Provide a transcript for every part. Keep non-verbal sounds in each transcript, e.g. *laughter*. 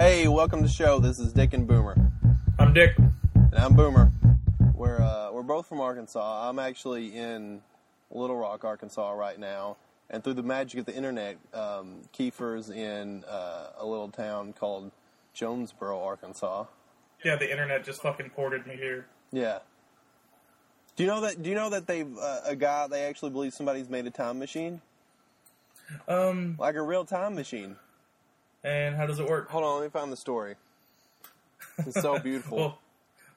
Hey, welcome to the show. This is Dick and Boomer. I'm Dick. And I'm Boomer. We're uh, we're both from Arkansas. I'm actually in Little Rock, Arkansas right now. And through the magic of the internet, um, Kiefer's in uh, a little town called Jonesboro, Arkansas. Yeah, the internet just fucking ported me here. Yeah. Do you know that? Do you know that they've uh, a guy? They actually believe somebody's made a time machine, Um, like a real time machine. And how does it work? Hold on, let me find the story. It's so *laughs* beautiful. Well,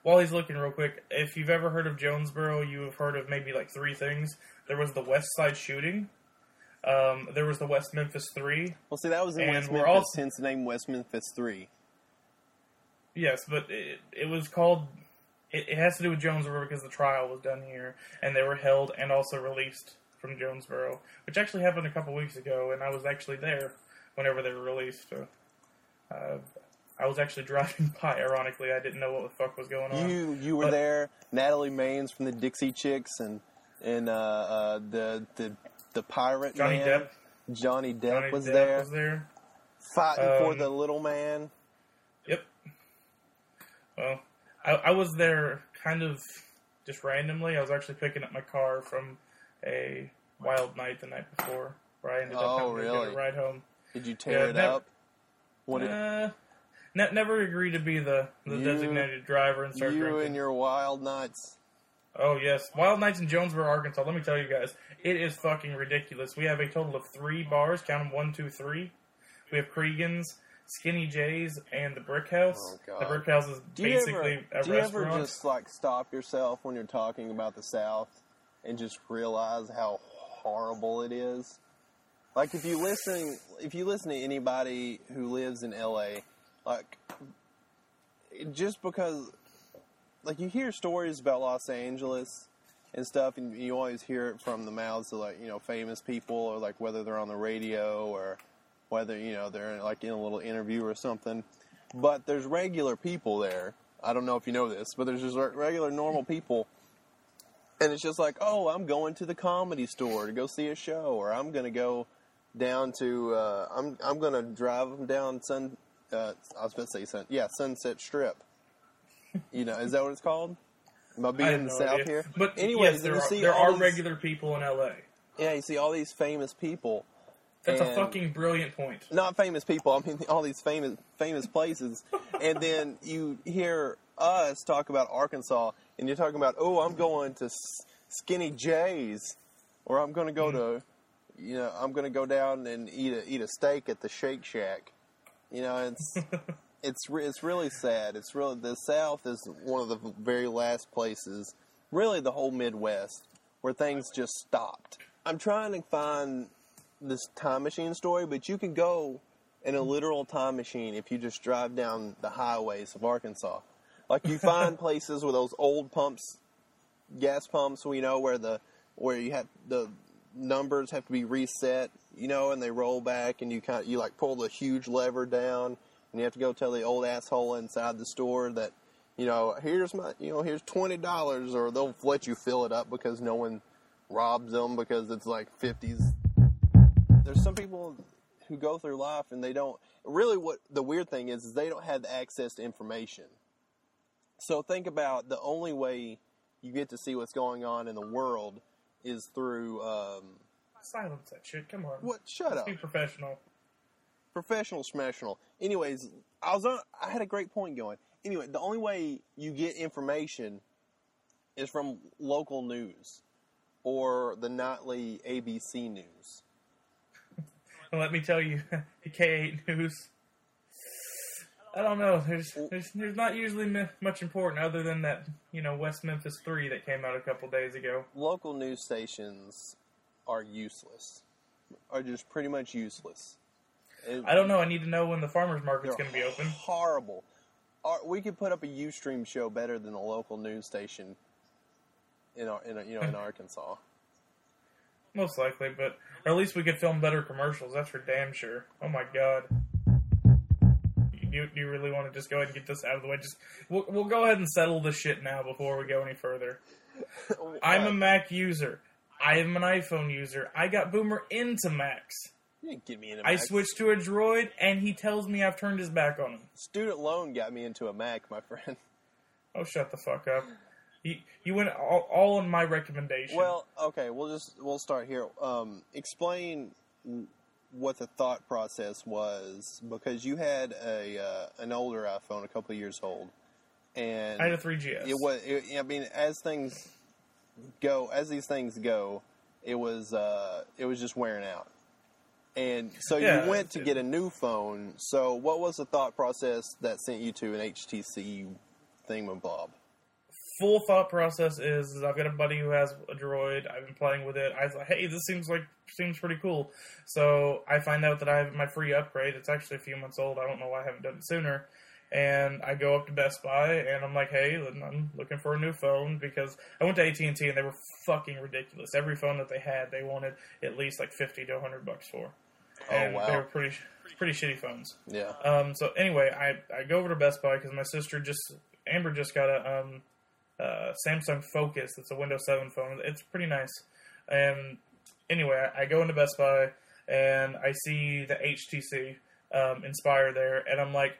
while he's looking real quick, if you've ever heard of Jonesboro, you have heard of maybe like three things. There was the West Side shooting. Um, there was the West Memphis Three. Well, see, that was in West Memphis, also- hence the name West Memphis Three. Yes, but it, it was called. It, it has to do with Jonesboro because the trial was done here, and they were held and also released from Jonesboro, which actually happened a couple weeks ago, and I was actually there whenever they were released. So, uh, I was actually *laughs* driving by. Ironically, I didn't know what the fuck was going on. You you were But- there. Natalie Maines from the Dixie Chicks and and uh, uh, the the the pirate Johnny man. Depp. Johnny Depp Johnny was Depp there Was there. fighting for Um, the little man. Yep. Well, I, I was there kind of just randomly. I was actually picking up my car from a wild night the night before, where I ended up Oh, having to get a ride home. Did you tear yeah, it up? What Uh, ne- never agreed to be the, the You- designated driver and start you drinking. and your wild nights? Oh yes, Wild Nights in Jonesboro, Arkansas. Let me tell you guys, it is fucking ridiculous. We have a total of three bars. Count them one, two, three. We have Cregan's, Skinny J's, and the Brick House. Oh, the Brick House is Do basically ever a do you ever just like stop yourself when you're talking about the South and just realize how horrible it is? Like if you listen if you listen to anybody who lives in LA, like just because like you hear stories about Los Angeles and stuff and you always hear it from the mouths of like, you know, famous people or like whether they're on the radio or whether, you know, they're like in a little interview or something. But there's regular people there. I don't know if you know this, but there's just regular normal people. And it's just like, oh, I'm going to the comedy store to go see a show, or I'm going to go down to, uh, I'm I'm going to drive them down Sun, uh, I was about to say Sun, yeah, Sunset Strip. You know, is that what it's called? Am I being I in the no South idea. here? But anyways, yes, there are, see there are these- regular people in LA. Yeah, you see all these famous people. That's a fucking brilliant point. not famous people. I mean, *laughs* all these famous famous places, *laughs* and then you hear us talk about Arkansas, and you're talking about, oh, I'm going to Skinny J's, or I'm going to go to, you know, I'm going to go down and eat a eat a steak at the Shake Shack. You know, it's *laughs* it's re- it's really sad. It's really the South is one of the very last places, really the whole Midwest, where things just stopped. I'm trying to find this time machine story, but you can go in a mm-hmm. literal time machine if you just drive down the highways of Arkansas. Like you find *laughs* places with those old pumps, gas pumps, we know where the where you have the numbers have to be reset, you know, and they roll back, and you kind of, you like pull the huge lever down, and you have to go tell the old asshole inside the store that, you know, here's my, you know, here's twenty dollars, or they'll let you fill it up because no one robs them because it's like fifties. There's some people who go through life and they don't really. What the weird thing is, is they don't have access to information. So think about the only way you get to see what's going on in the world is through um, Silence that shit. Come on. what? Shut Let's up, be professional. professional smessional. Anyways, I was on. I had a great point going. Anyway, the only way you get information is from local news or the nightly ABC news. *laughs* Let me tell you, *laughs* the K8 News. I don't know. There's there's, there's not usually much important other than that you know West Memphis Three that came out a couple days ago. Local news stations are useless, are just pretty much useless. It- I don't know. I need to know when the farmers market's going to be open. Horrible. Our, we could put up a UStream show better than a local news station in our, in, you know in *laughs* Arkansas. Most likely, but or at least we could film better commercials. That's for damn sure. Oh my god. You, you really want to just go ahead and get this out of the way? Just we'll, we'll go ahead and settle this shit now before we go any further. *laughs* I'm a Mac user. I am an iPhone user. I got Boomer into Macs. You didn't get me into I Mac. switched to a Droid, and he tells me I've turned his back on him. Student loan got me into a Mac, my friend. *laughs* Oh, shut the fuck up. He he went all, all on my recommendation. Well, okay, we'll just we'll start here. Um, explain what the thought process was because you had a uh, an older iPhone, a couple of years old, and I had a 3GS. it was. It, I mean, as things go, as these things go, it was uh, it was just wearing out. And so Yeah, you went to get a new phone. So what was the thought process that sent you to an HTC thingamabob? Full thought process is, is I've got a buddy who has a Droid. I've been playing with it. I was like, hey, this seems like seems pretty cool. So I find out that I have my free upgrade. It's actually a few months old. I don't know why I haven't done it sooner. And I go up to Best Buy and I'm like, hey, I'm looking for a new phone because I went to AT and T and they were fucking ridiculous. Every phone that they had, they wanted at least like fifty to hundred bucks for. Oh, and wow. they were pretty pretty shitty phones. Yeah. Um, so anyway, I, I go over to Best Buy because my sister just Amber just got a um, uh, Samsung Focus. It's a Windows 7 phone. It's pretty nice. And anyway, I, go into Best Buy and I see the HTC um, Inspire there, and I'm like,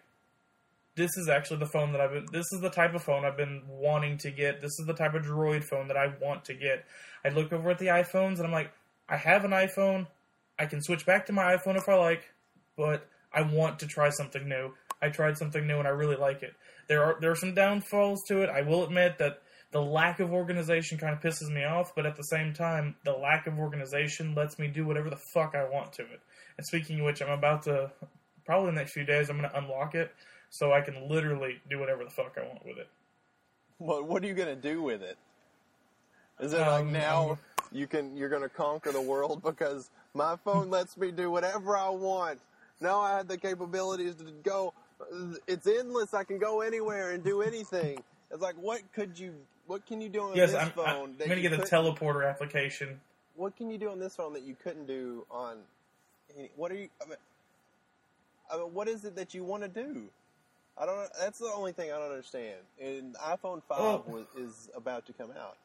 this is actually the phone that I've been. This is the type of phone I've been wanting to get. This is the type of Droid phone that I want to get. I look over at the iPhones and I'm like, I have an iPhone. I can switch back to my iPhone if I like, but I want to try something new. I tried something new and I really like it. There are there are some downfalls to it. I will admit that the lack of organization kind of pisses me off, but at the same time, the lack of organization lets me do whatever the fuck I want to it. And speaking of which, I'm about to probably in the next few days I'm going to unlock it so I can literally do whatever the fuck I want with it. What What are you gonna do with it? Is it like Um, now um, you can you're gonna conquer the world because my phone lets me do whatever I want. Now I have the capabilities to go. It's endless. I can go anywhere and do anything. It's like what could you? What can you do on Yes, this I'm, phone? I'm, going to get a teleporter application. What can you do on this phone that you couldn't do on? any- What are you? I mean, I mean, what is it that you want to do? I don't. That's the only thing I don't understand. And iPhone five was, is about to come out.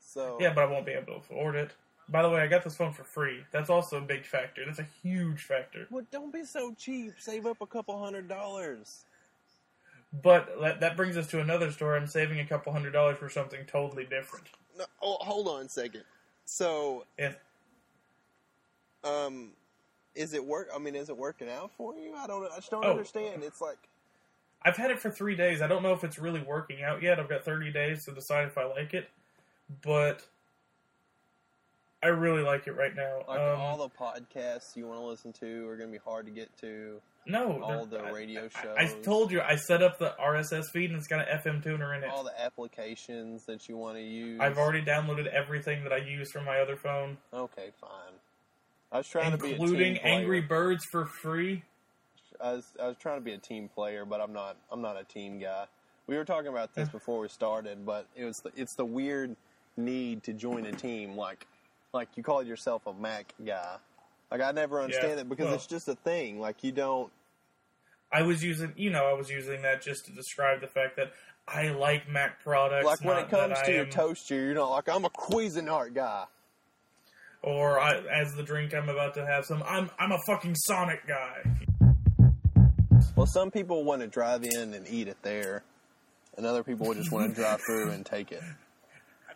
So Yeah, but I won't be able to afford it. By the way, I got this phone for free. That's also a big factor. That's a huge factor. Well, don't be so cheap. Save up a couple hundred dollars. But that, that brings us to another story. I'm saving a couple hundred dollars for something totally different. No, oh, hold on a second. So, And um, is it work? I mean, is it working out for you? I don't. I just don't Oh. understand. It's like I've had it for three days. I don't know if it's really working out yet. I've got 30 days to decide if I like it. But I really like it right now. like Um, all the podcasts you want to listen to are going to be hard to get to. no, all the I- radio I, I told you I set up the RSS feed and it's got an FM tuner in it. All the applications that you want to use. I've already downloaded everything that I use from my other phone, Okay, fine. I was trying to be including. Angry Birds for free. I was, I was trying to be a team player, but I'm not. I'm not a team guy. We were talking about this before we started, but it was the, it's the weird need to join a team, like like you call yourself a Mac guy. Like I never understand Yeah, it because well- it's just a thing. Like you don't. I was using, you know, I was using that just to describe the fact that I like Mac products. Like when it comes to I your am- toaster, you're not like I'm a Cuisinart guy. or I, as the drink I'm about to have some, I'm I'm a fucking Sonic guy. Well, some people want to drive in and eat it there, and other people would just want to drive through and take it. *laughs*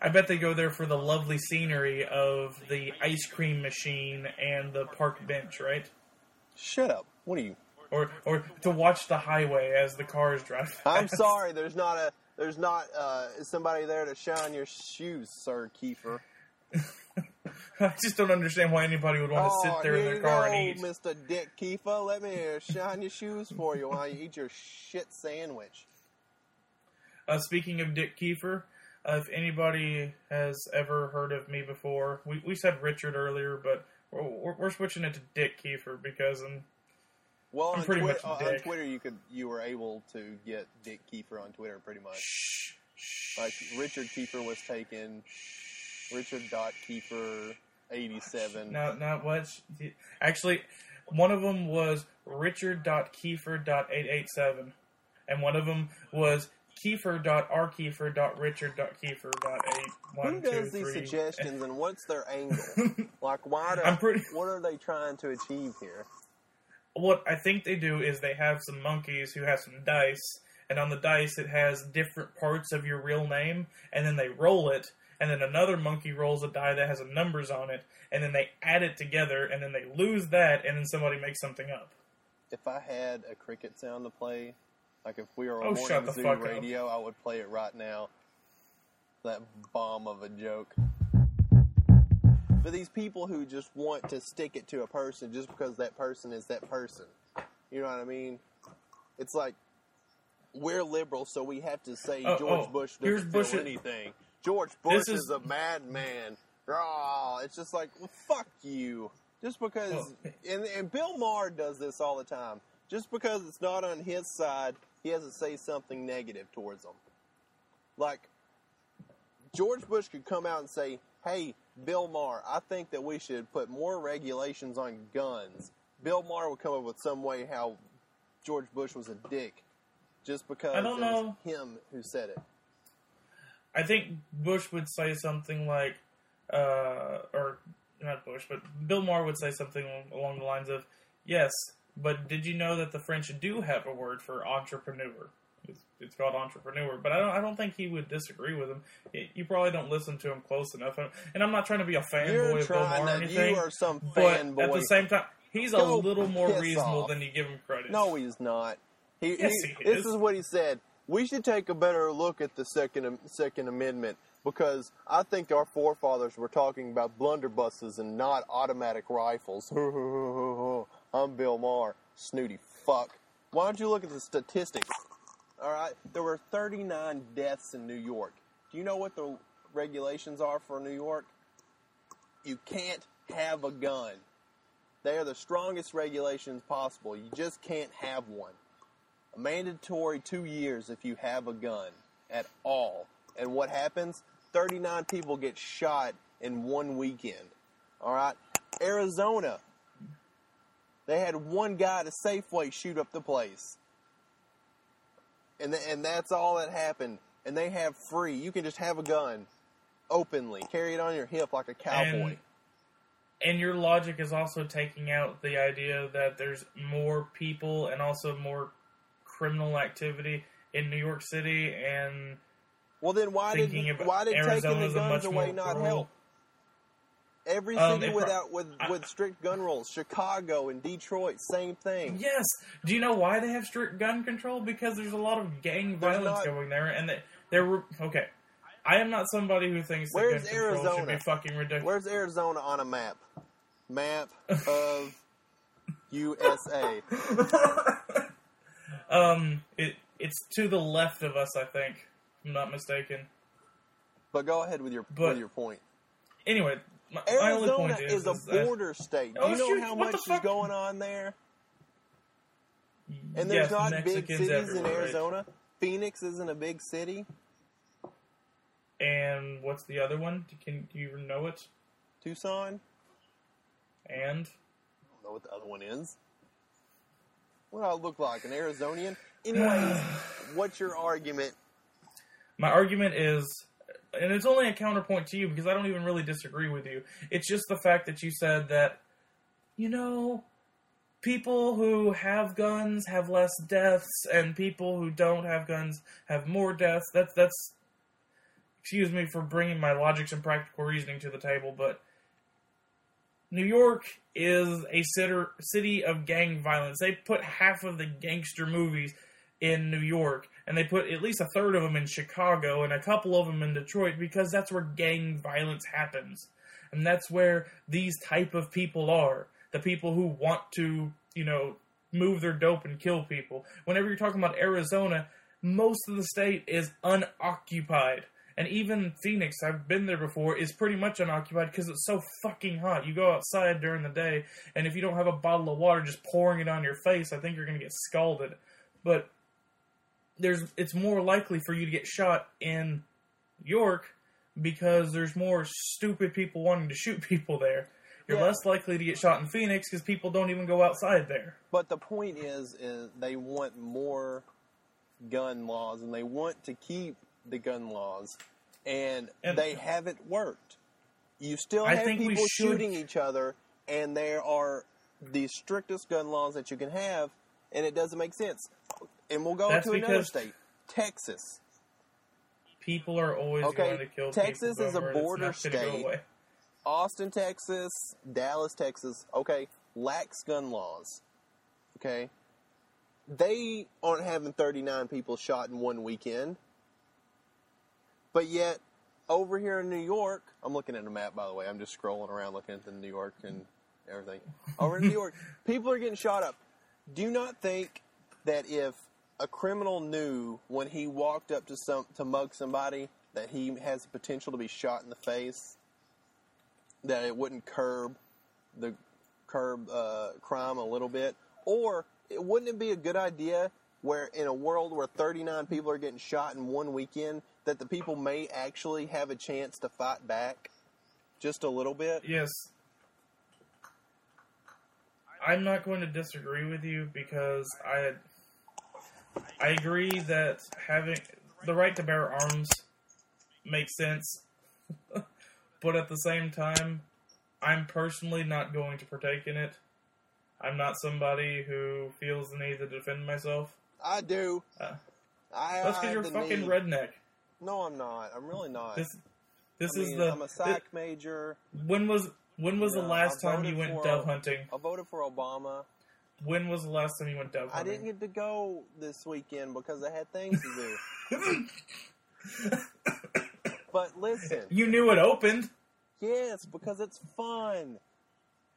I bet they go there for the lovely scenery of the ice cream machine and the park bench, right? Shut up. What are you? Or or to watch the highway as the cars drive. I'm *laughs* sorry. There's not a. There's not uh, somebody there to shine your shoes, Sir Kiefer. *laughs* I just don't understand why anybody would want to sit there in here their you car go, and eat. Mr. Dick Kiefer. Let me uh, shine your shoes for you while you eat your shit sandwich. Uh, speaking of Dick Kiefer, uh, if anybody has ever heard of me before, we, we said Richard earlier, but we're, we're, switching it to Dick Kiefer because I'm Well, I'm on, pretty Twi- much uh, on. Twitter, you could you were able to get Dick Kiefer on Twitter pretty much. shh. Like Richard Kiefer was taken. Richard dot Kiefer eighty seven. No, not what? Actually, one of them was Richard.Kiefer.887, and one of them was Kiefer.rkiefer.richard.kiefer.8. Who does these suggestions and what's their angle? *laughs* like, why? Do, I'm pretty- What are they trying to achieve here? What I think they do is they have some monkeys who have some dice, and on the dice it has different parts of your real name, and then they roll it, and then another monkey rolls a die that has numbers on it, and then they add it together, and then they lose that, and then somebody makes something up. If I had a cricket sound to play, like if we were Oh, on shut Morning the Zoo fuck up. radio, I would play it right now. That bomb of a joke. But these people who just want to stick it to a person just because that person is that person. You know what I mean? It's like we're liberal, so we have to say Oh, George oh, Bush doesn't Bush- anything. George Bush is- is, a madman. Raw. It's just like, well, fuck you. Just because, Oh. and, and Bill Maher does this all the time. Just because it's not on his side, he has to say something negative towards them. Like, George Bush could come out and say, hey, Bill Maher, I think that we should put more regulations on guns. Bill Maher would come up with some way how George Bush was a dick just because I don't it was know. him who said it. I think Bush would say something like, uh, or not Bush, but Bill Maher would say something along the lines of, "Yes, but did you know that the French do have a word for entrepreneur? It's, it's called entrepreneur." But I don't, I don't think he would disagree with him. You probably don't listen to him close enough, and I'm not trying to be a fanboy of Bill Maher or anything. you are some but fanboy. at the same time, he's a Go little more reasonable off. than you give him credit. No, he's not. He, Yes, he- he This is. is what he said. We should take a better look at the second Second Amendment because I think our forefathers were talking about blunderbusses and not automatic rifles. *laughs* I'm Bill Maher, snooty fuck. Why don't you look at the statistics? All right, there were 39 deaths in New York. Do you know what the regulations are for New York? You can't have a gun. They are the strongest regulations possible. You just can't have one. A mandatory two years if you have a gun at all. And what happens? 39 people get shot in one weekend. All right? Arizona. They had one guy to Safeway shoot up the place. And, th- and that's all that happened. And they have free. You can just have a gun openly. Carry it on your hip like a cowboy. And, and your logic is also taking out the idea that there's more people and also more criminal activity in New York City, and Well, then why did why did taking the Arizona's guns much away not help? Every Um, city it pro- without with I- with strict gun rules. Chicago and Detroit, same thing. yes, do you know why they have strict gun control? Because there's a lot of gang violence not- going there, and they, there were okay. I am not somebody who thinks that Where's gun control should Arizona? be fucking ridiculous. Where's Arizona on a map? Map of *laughs* USA. *laughs* um, it it's to the left of us, I think. If I'm not mistaken. But go ahead with your But- with your point. Anyway, my, my only Arizona point is, is a border state. Do Oh, you know shoot, how much is going on there? And there's yes, not Mexicans big cities in everywhere, right? Arizona. Phoenix isn't a big city. And what's the other one? Can do you even know it? Tucson. And I don't know what the other one is. What do I look like? An Arizonian? Anyways, *sighs* what's your argument? my argument is, and it's only a counterpoint to you because I don't even really disagree with you. It's just the fact that you said that, you know, people who have guns have less deaths, and people who don't have guns have more deaths. That's that's. Excuse me for bringing my logics and practical reasoning to the table, but New York is a city of gang violence. They put half of the gangster movies in New York, and they put at least a third of them in Chicago and a couple of them in Detroit because that's where gang violence happens, and that's where these type of people are. The people who want to, you know, move their dope and kill people. Whenever you're talking about Arizona, most of the state is unoccupied. And even Phoenix, I've been there before, is pretty much unoccupied because it's so fucking hot. You go outside during the day, and if you don't have a bottle of water just pouring it on your face, I think you're going to get scalded. But there's it's more likely for you to get shot in York because there's more stupid people wanting to shoot people there. You're Yeah. less likely to get shot in Phoenix because people don't even go outside there. But the point is, is they want more gun laws and they want to keep the gun laws, and, And- they haven't worked. You still have people shooting each other, and there are the strictest gun laws that you can have, and it doesn't make sense. And we'll go That's to another state, Texas. People are always Okay, going to kill Texas is a border not gonna go state. Austin, Texas, Dallas, Texas, okay, lax gun laws. Okay? They aren't having 39 people shot in one weekend. But yet, over here in New York, I'm looking at a map, by the way. I'm just scrolling around looking at the New York and everything. Over in New *laughs* York, people are getting shot up. Do you not think that if a criminal knew when he walked up to some to mug somebody that he has the potential to be shot in the face, that it wouldn't curb the curb uh, crime a little bit, or it, wouldn't it be a good idea where in a world where 39 people are getting shot in one weekend, that the people may actually have a chance to fight back just a little bit? Yes. I'm not going to disagree with you because I I agree that having the right to bear arms makes sense. *laughs* but at the same time, I'm personally not going to partake in it. I'm not somebody who feels the need to defend myself. I do. Uh, I That's because you're fucking need. redneck. No, I'm not. I'm really not. This this I is mean, the I'm a psych major. when was when was the last time you went for dove hunting? I voted for Obama. When was the last time you went dove I didn't get to go this weekend because I had things to do. *laughs* but listen, You knew it opened. yes, because it's fun.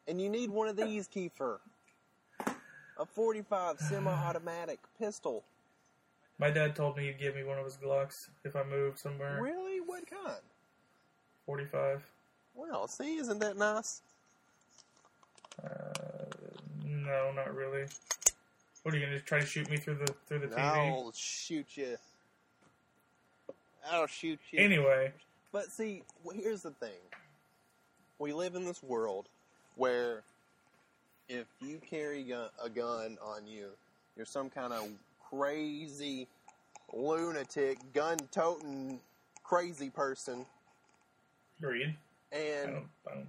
And you need one of these, Kiefer. A 45 semi-automatic pistol. My dad told me he'd give me one of his Glocks if I moved somewhere. Really? What kind? 45. Well, see, isn't that nice? Uh, no, not really. What are you gonna try to shoot me through the through the TV? I'll shoot you. I'll shoot you. Anyway, But see, here's the thing. We live in this world where if you carry gun, a gun on you, you're some kind of crazy lunatic, gun toting crazy person. agreed. I And don't, I don't.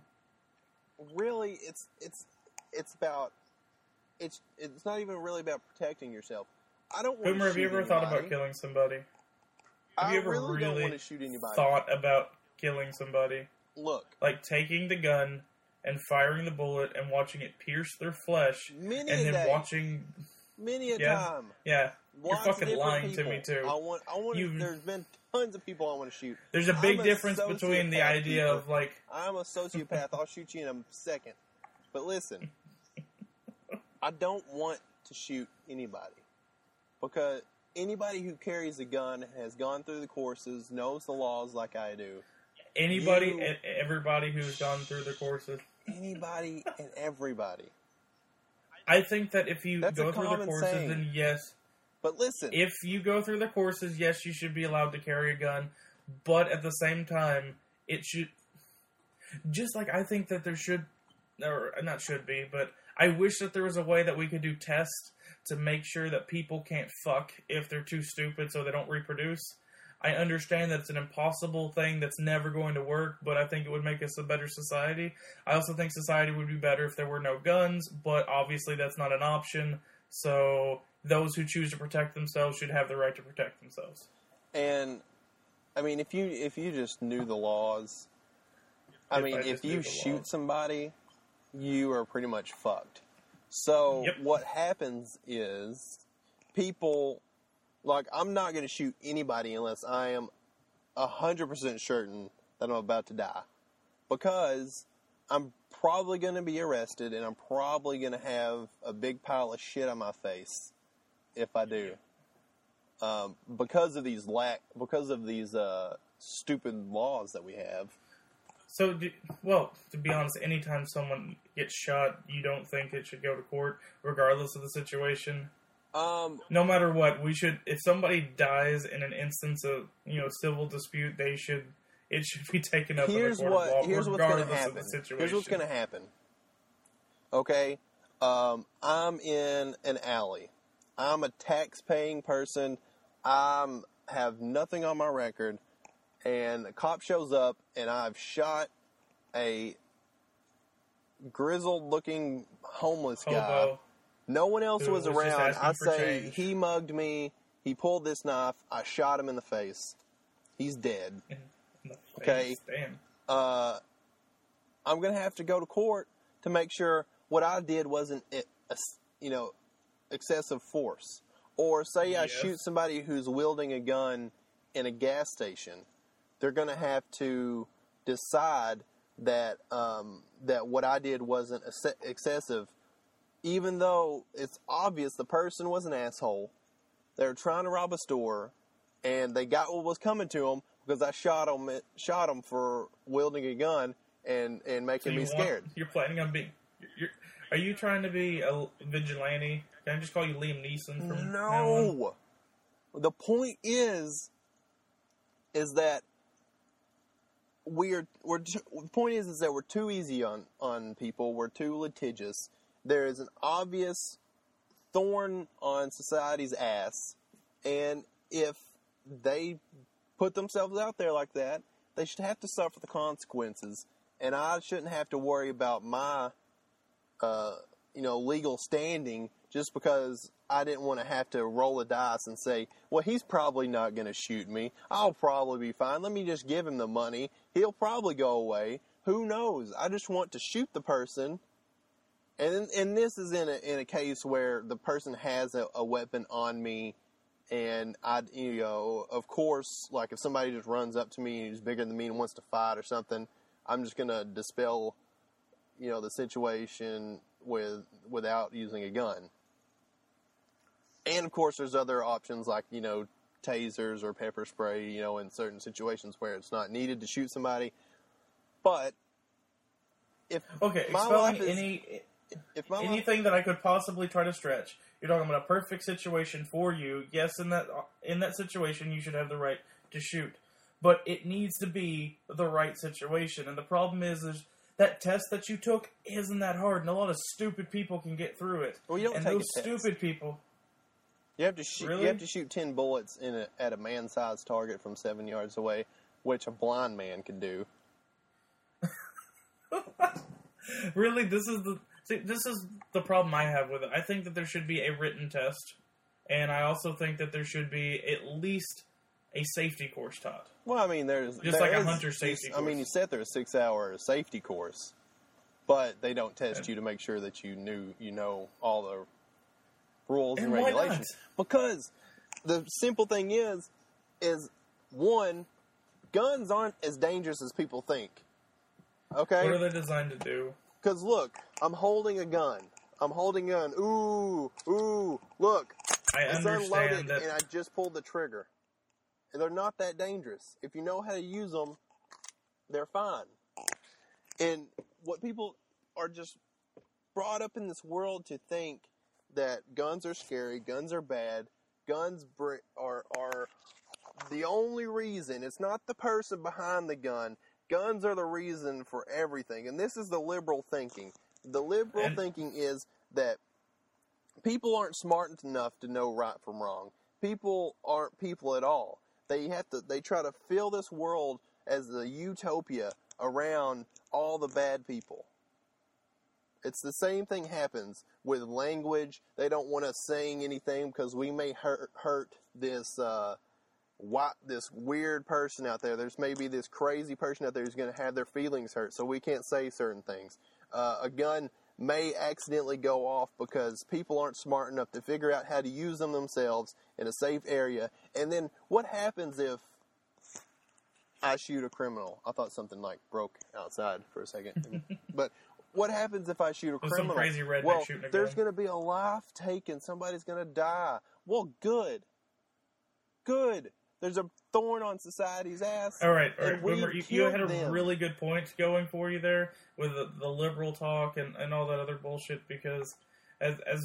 really, it's it's it's about it's it's not even really about protecting yourself. I don't want Boomer, have you ever thought about killing somebody? Have I you ever really, don't want to shoot anybody. Thought about killing somebody? Look, Like taking the gun and firing the bullet and watching it pierce their flesh, many and then day, watching. many a Yeah. time. Yeah, You're Lots fucking lying to me, too. I want. I want. You've- There's been tons of people I want to shoot. there's a big a difference between the idea Keeper. of like I'm a sociopath. I'll shoot you in a second. But listen, *laughs* I don't want to shoot anybody because anybody who carries a gun has gone through the courses, knows the laws like I do. anybody, You- and everybody who's gone through the courses. Anybody and everybody. I think that if you That's go through the courses, saying. then yes. But listen, If you go through the courses, yes, you should be allowed to carry a gun. But at the same time, it should. Just like I think that there should, or not should be, but I wish that there was a way that we could do tests to make sure that people can't fuck if they're too stupid so they don't reproduce. I understand that it's an impossible thing that's never going to work, but I think it would make us a better society. I also think society would be better if there were no guns, but obviously that's not an option. So those who choose to protect themselves should have the right to protect themselves. and I mean, if you if you just knew the laws, I If mean, I if you shoot laws. somebody, you are pretty much fucked. So Yep. what happens is people like I'm not going to shoot anybody unless I am hundred percent certain that I'm about to die, because I'm probably going to be arrested and I'm probably going to have a big pile of shit on my face if I do. Um, because of these lack, because of these uh, stupid laws that we have. So, do, well, to be honest, anytime someone gets shot, you don't think it should go to court, regardless of the situation. Um, No matter what, we should. If somebody dies in an instance of you know civil dispute, they should. It should be *laughs* taken up here's in a court what of law, here's what's going to regardless happen. of the situation. Here's what's going to happen. Okay, um, I'm in an alley. I'm a tax-paying person. I have nothing on my record, and a cop shows up, and I've shot a grizzled-looking homeless guy. Hobo. No one else Who was was around. I say change. he mugged me. He pulled this knife. I shot him in the face. He's dead. The Okay. Damn. Uh, I'm gonna have to go to court to make sure what I did wasn't, eh, you know, excessive force. Or say I shoot somebody who's wielding a gun in a gas station, they're gonna have to decide that um, that what I did wasn't ex- excessive, even though it's obvious the person was an asshole. They were trying to rob a store, and they got what was coming to them because I shot them shot them for wielding a gun and and making you me want- scared. You're planning on being. You're, are you trying to be a vigilante? Can I just call you Liam Neeson from? No. The point is, is that we're we're the point is is that we're too easy on on people. We're too litigious. There is an obvious thorn on society's ass, and if they put themselves out there like that, they should have to suffer the consequences. And I shouldn't have to worry about my uh, you know, legal standing just because I didn't want to have to roll a dice and say, well, he's probably not going to shoot me. I'll probably be fine. Let me just give him the money. He'll probably go away. Who knows? I just want to shoot the person. And and this is in a in a case where the person has a, a weapon on me, and I you know of course like if somebody just runs up to me who's bigger than me and wants to fight or something, I'm just gonna dispel you know the situation with without using a gun. And of course, there's other options like you know tasers or pepper spray. You know, in certain situations where it's not needed to shoot somebody. But if Okay, my life is, any if my anything that I could possibly try to stretch. You're talking about a perfect situation for you. Yes, in that in that situation, you should have the right to shoot, but it needs to be the right situation. And the problem is, is that test that you took isn't that hard, and a lot of stupid people can get through it. Well, you don't and take those stupid people. You have to shoot, Really? you have to shoot ten bullets in a, at a man-sized target from seven yards away, which a blind man can do. *laughs* really, this is the see, this is the problem I have with it. I think that there should be a written test, and I also think that there should be at least a safety course taught. Well, I mean, there's Just there like a hunter safety I mean, you said there's a six-hour safety course, but they don't test you to make sure that you knew you know all the rules and, And regulations. Because the simple thing is, is one, guns aren't as dangerous as people think. Okay. What are they designed to do? because look, I'm holding a gun. I'm holding a gun. Ooh, ooh, look, I it's understand unloaded, that and I just pulled the trigger. And they're not that dangerous. If you know how to use them, they're fine. And what people are just brought up in this world to think that guns are scary, guns are bad, guns br- are are the only reason. It's not the person behind the gun. Guns are the reason for everything. And this is the liberal thinking. The liberal And- thinking is that people aren't smart enough to know right from wrong. People aren't people at all. They have to they try to fill this world as a utopia around all the bad people. It's the same thing happens with language. They don't want us saying anything because we may hurt hurt this uh, what this weird person out there. There's maybe this crazy person out there who's going to have their feelings hurt, so we can't say certain things. Uh, a gun may accidentally go off because people aren't smart enough to figure out how to use them themselves in a safe area. And then what happens if I shoot a criminal? I thought something like broke outside for a second, *laughs* but. What happens if I shoot a There's some criminal? crazy redneck well, shooting a there's going to be a life taken. Somebody's going to die. Well, good. Good. There's a thorn on society's ass. All right, all Boomer, you, you had a them. really good point going for you there with the, the liberal talk and, and all that other bullshit because as as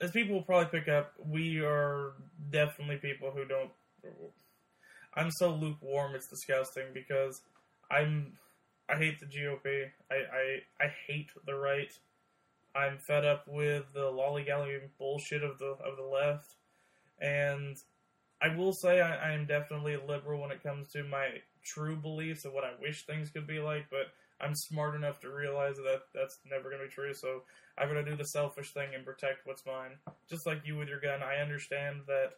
as people will probably pick up, we are definitely people who don't. I'm so lukewarm, it's disgusting because I'm. I hate the GOP. I, I, I hate the right. I'm fed up with the lollygagging bullshit of the of the left, and I will say I, I am definitely a liberal when it comes to my true beliefs of what I wish things could be like, but I'm smart enough to realize that that's never going to be true. So I'm going to do the selfish thing and protect what's mine. Just like you with your gun, I understand that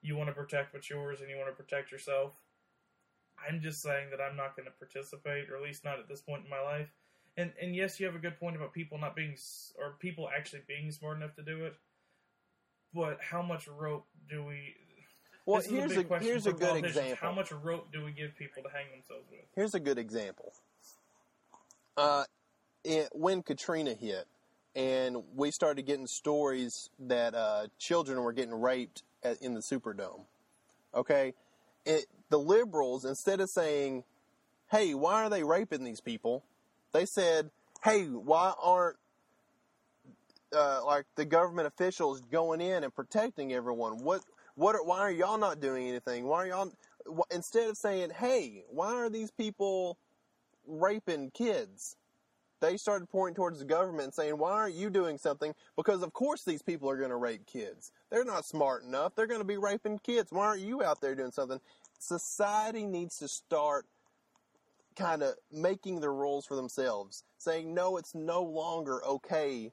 you want to protect what's yours and you want to protect yourself. I'm just saying that I'm not going to participate, or at least not at this point in my life. And and yes, you have a good point about people not being or people actually being smart enough to do it. But how much rope do we? Well, here's a, a here's a good example. How much rope do we give people to hang themselves with? Here's a good example. Uh, it, when Katrina hit, and we started getting stories that uh, children were getting raped at, in the Superdome. Okay, it, the liberals instead of saying, "Hey, why are they raping these people?" They said, "Hey, why aren't uh, like the government officials going in and protecting everyone? What what? Are, why are y'all not doing anything? Why are y'all?" Instead of saying, "Hey, why are these people raping kids?" They started pointing towards the government saying, "Why aren't you doing something?" Because of course these people are going to rape kids. They're not smart enough. They're going to be raping kids. Why aren't you out there doing something? Society needs to start kind of making the rules for themselves, saying, "No, it's no longer okay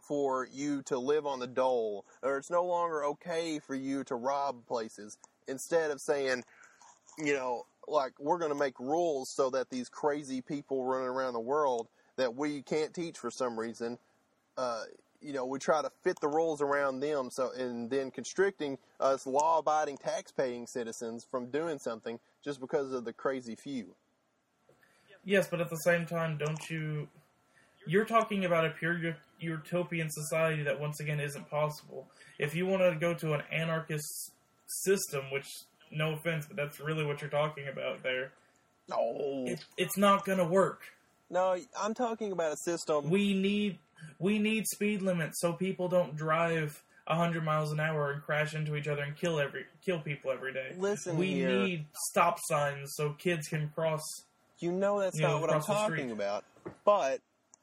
for you to live on the dole, or it's no longer okay for you to rob places." Instead of saying, you know, like we're going to make rules so that these crazy people running around the world that we can't teach for some reason, uh, you know, we try to fit the rules around them. So, and then constricting us law-abiding, tax-paying citizens from doing something just because of the crazy few. Yes, but at the same time, don't you? You're talking about a pure utopian society that once again isn't possible. If you want to go to an anarchist system, which no offense, but that's really what you're talking about there. No, it, it's not going to work. No, I'm talking about a system. We need we need speed limits so people don't drive hundred miles an hour and crash into each other and kill every kill people every day. Listen, we here. need stop signs so kids can cross. You know that's you not know, what I'm talking about. But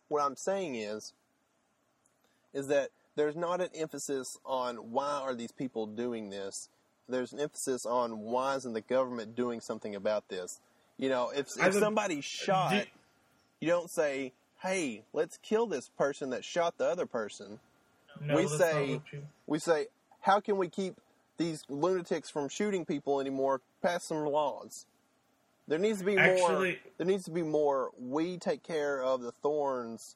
what I'm saying is, is that there's not an emphasis on why are these people doing this there's an emphasis on why isn't the government doing something about this? You know, if, if somebody's shot, do, you don't say, "Hey, let's kill this person that shot the other person." No, we say, we say, "How can we keep these lunatics from shooting people anymore? Pass some laws." There needs to be more. There needs to be more. We take care of the thorns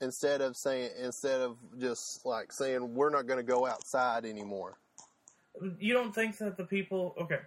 instead of saying instead of just like saying we're not going to go outside anymore you don't think that the people okay.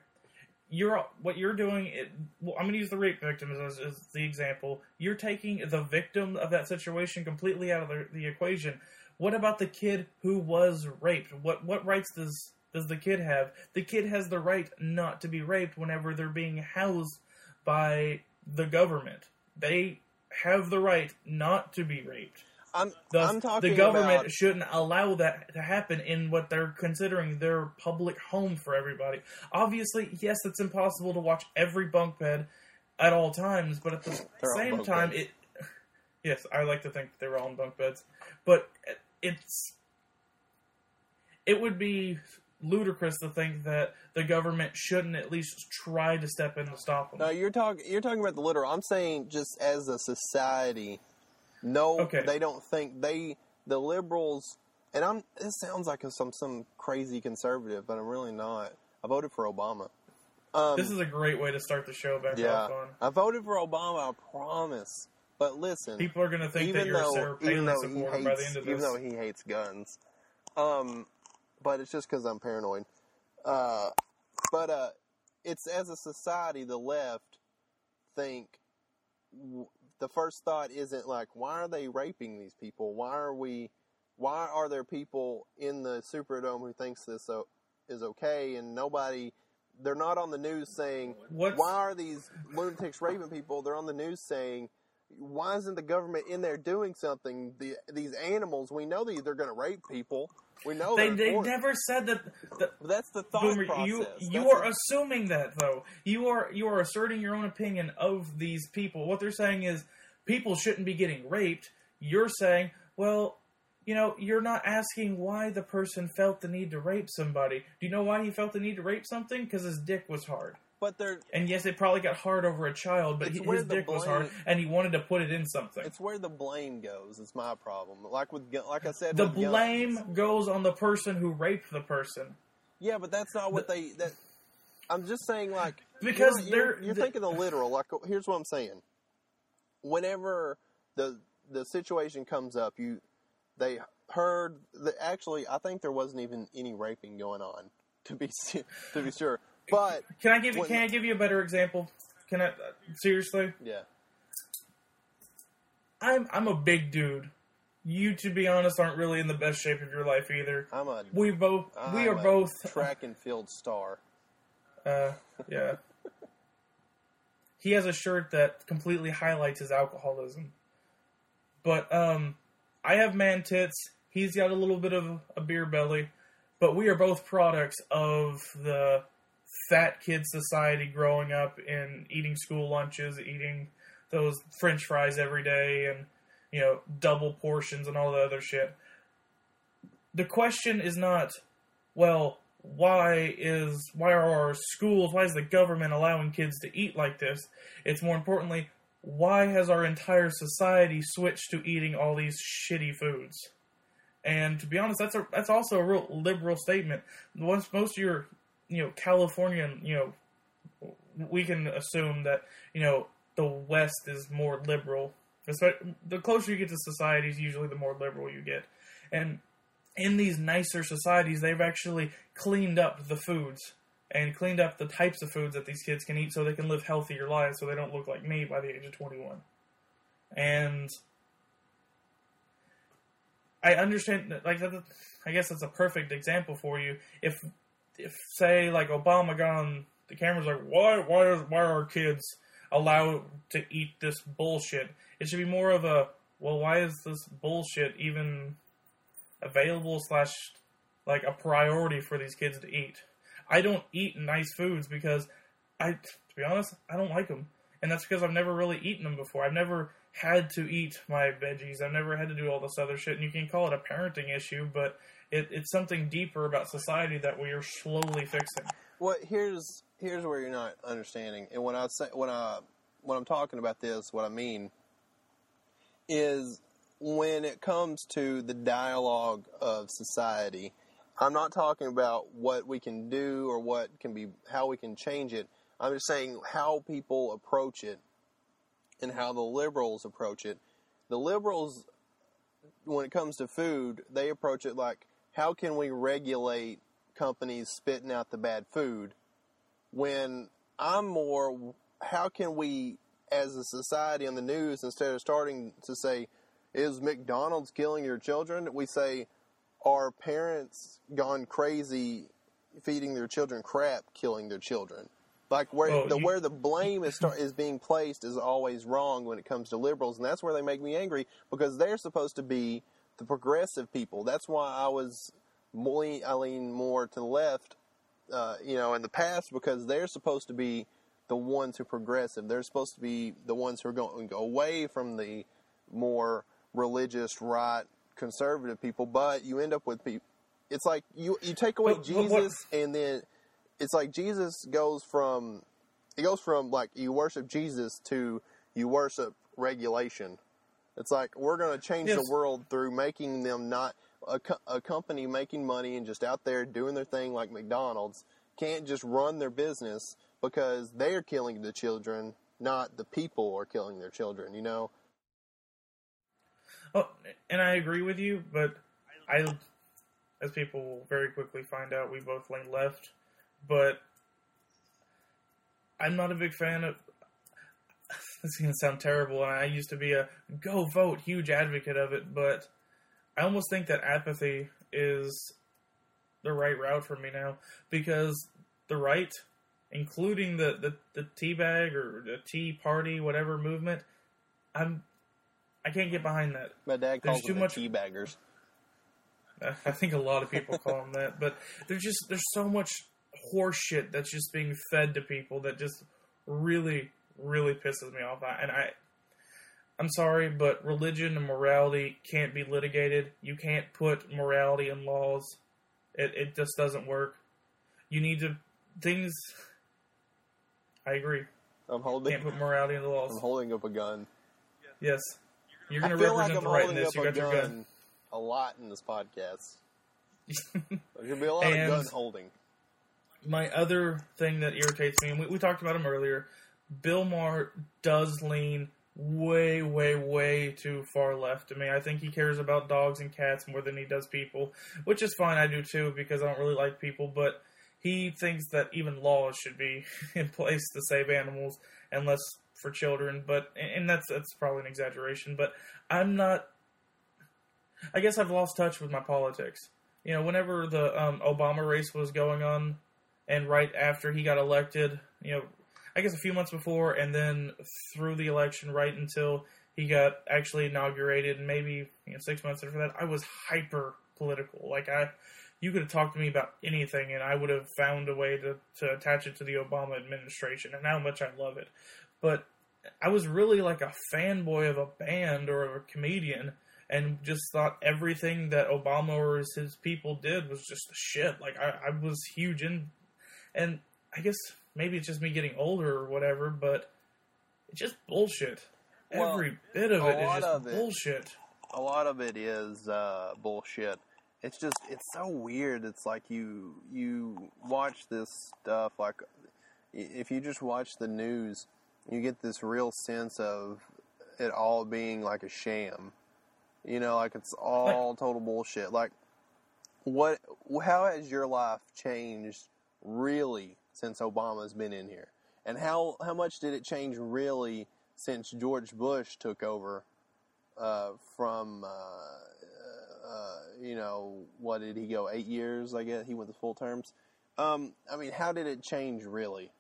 You're what you're doing it, well, i'm going to use the rape victims as, as, the example. You're taking the victim of that situation completely out of the, the, equation. What about the kid who was raped? What what rights does does the kid have? The kid has the right not to be raped whenever they're being housed by the government. They have the right not to be raped I'm, Thus, I'm talking the government about... shouldn't allow that to happen in what they're considering their public home for everybody. Obviously, yes, it's impossible to watch every bunk bed at all times, but at the *laughs* They're same time, beds. it. *laughs* Yes, I like to think they were all in bunk beds, but it's. It would be ludicrous to think that the government shouldn't at least try to step in to stop them. No, you're talking. You're talking about the literal. I'm saying just as a society no, okay. they don't think they the liberals. And I'm. It sounds like some some crazy conservative, but I'm really not. I voted for Obama. Um, this is a great way to start the show back yeah, off on. I voted for Obama. I promise. But listen, people are going to think that you're though, a Sarah Palin supporter hates, by the end of this. Even though he hates guns, um, but it's just because I'm paranoid. Uh, but uh, it's as a society, the left think the first thought isn't like, why are they raping these people? Why are we, why are there people in the Superdome who thinks this is okay and nobody, they're not on the news saying, What's... why are these lunatics raping people? They're on the news saying, why isn't the government in there doing something? The, these animals, we know that they're going to rape people. We know they, they never said that. that that's the thought Boomer, process. You you that's are a, assuming that though. You are you are asserting your own opinion of these people. What they're saying is people shouldn't be getting raped. You're saying, well, you know, you're not asking why the person felt the need to rape somebody. Do you know why he felt the need to rape something? Because his dick was hard. But they're And yes, it probably got hard over a child, but he, his the dick was hard, and he wanted to put it in something. it's where the blame goes. It's my problem. Like with like I said, The with guns. blame goes on the person who raped the person. Yeah, but that's not what they. That I'm just saying, like Because you're, you're, they're- you're the- thinking the literal. Like here's what I'm saying. Whenever the the situation comes up, you they heard that actually I think there wasn't even any raping going on to be *laughs* to be sure. But Can I give you? When- Can I give you a better example? Can I uh, seriously? yeah, I'm I'm a big dude. You, to be honest, aren't really in the best shape of your life either. I'm a We both we I'm are a both *laughs* track and field star. Uh, yeah. he has a shirt that completely highlights his alcoholism. But um, I have man tits. He's got a little bit of a beer belly. But we are both products of the fat kid society growing up and eating school lunches, eating those French fries every day, and you know double portions and all the other shit. The question is not, well, why is why are our schools why is the government allowing kids to eat like this? It's more importantly why has our entire society switched to eating all these shitty foods? And to be honest that's a that's also a real liberal statement. Once most of your you know californian you know we can assume that you know the west is more liberal the closer you get to societies usually the more liberal you get and in these nicer societies, they've actually cleaned up the foods and cleaned up the types of foods that these kids can eat so they can live healthier lives so they don't look like me by the age of 21. And I understand, like, I guess that's a perfect example for you. If, if say, like, Obama got on the cameras, like, why, why, are, why are our kids allowed to eat this bullshit? It should be more of a, well, why is this bullshit even available slash like a priority for these kids to eat. I don't eat nice foods because I, to be honest, I don't like them, and that's because I've never really eaten them before. I've never had to eat my veggies. I've never had to do all this other shit, and you can call it a parenting issue, but it, it's something deeper about society that we are slowly fixing. Well, here's here's where you're not understanding, and when I say when I when I'm talking about this, what I mean is when it comes to the dialogue of society, I'm not talking about what we can do or what can be how we can change it. I'm just saying how people approach it and how the liberals approach it. The liberals when it comes to food, they approach it like how can we regulate companies spitting out the bad food when I'm more how can we as a society on the news instead of starting to say is McDonald's killing your children? We say, are parents gone crazy feeding their children crap, killing their children? Like where Well, the you- where the *laughs* blame is start, is being placed is always wrong when it comes to liberals, and that's where they make me angry because they're supposed to be the progressive people. That's why I was more, I lean more to the left, uh, you know, in the past because they're supposed to be the ones who are progressive. They're supposed to be the ones who are going away from the more religious, right, conservative people. But you end up with people. It's like you you take away But- but Jesus, and then it's like Jesus goes from it goes from like you worship Jesus to you worship regulation. It's like we're going to change Yes. the world through making them not a, co- a company making money and just out there doing their thing like McDonald's can't just run their business because they're killing the children, not the people are killing their children. You know, Oh, and I agree with you, but I, as people will very quickly find out, we both lean left. But I'm not a big fan of. This is gonna sound terrible, and I used to be a go vote huge advocate of it, but I almost think that apathy is the right route for me now because the right, including the the, the tea bag or the tea party, whatever movement, I'm I can't get behind that. my dad There's calls too them much- the teabaggers. I think a lot of people call them that, but there's just there's so much horseshit that's just being fed to people that just really really pisses me off. And I I'm sorry, but religion and morality can't be litigated. You can't put morality in laws. It it just doesn't work. You need to things. I agree. I'm holding. Can't put morality in the laws. I'm holding up a gun. Yes, you're going to like represent I'm the right in this. You a got your gun gun. a lot in this podcast. *laughs* There's gonna be a lot And- of gun holding. my other thing that irritates me, and we, we talked about him earlier, Bill Maher does lean way, way, way too far left to me. I think he cares about dogs and cats more than he does people, which is fine. I do too because I don't really like people, but he thinks that even laws should be *laughs* in place to save animals unless for children. But and that's that's probably an exaggeration. But I'm not. I guess I've lost touch with my politics. You know, whenever the um, Obama race was going on, and right after he got elected, you know, I guess a few months before, and then through the election, right until he got actually inaugurated, and maybe you know, six months after that, I was hyper political. Like I, you could have talked to me about anything, and I would have found a way to to attach it to the Obama administration and how much I love it. But I was really like a fanboy of a band or a comedian. And just thought everything that Obama or his, his people did was just shit. Like I, I was huge in and I guess maybe it's just me getting older or whatever, but it's just bullshit. Well, Every bit of it is just of it- bullshit. a lot of it is uh, bullshit. It's just it's so weird. It's like you you watch this stuff like if you just watch the news, you get this real sense of it all being like a sham. You know, like it's all *laughs* total bullshit. Like what how has your life changed really since Obama's been in here? And how how much did it change really since George Bush took over uh, from uh, uh, you know what did he go eight years? I guess he went the full terms. Um, I mean, how did it change really?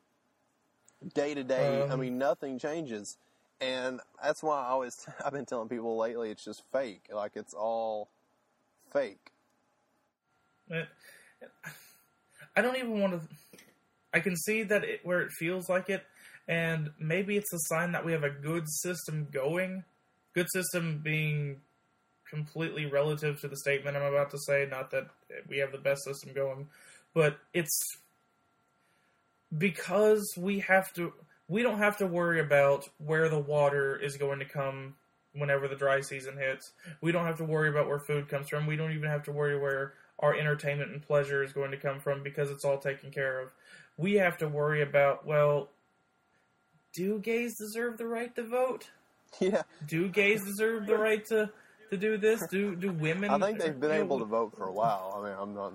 Day to day, I Um, mean, nothing changes, and that's why I always *laughs* I've been telling people lately it's just fake. Like it's all fake. I don't even want to. I can see that it, where it feels like it, and maybe it's a sign that we have a good system going. Good system being completely relative to the statement I'm about to say. Not that we have the best system going, but it's because we have to. We don't have to worry about where the water is going to come whenever the dry season hits. We don't have to worry about where food comes from. We don't even have to worry where our entertainment and pleasure is going to come from because it's all taken care of. We have to worry about, well, do gays deserve the right to vote? Yeah, Do gays deserve the right to, to do this? Do do women? I think they've been able to vote for a while. I mean, I'm not.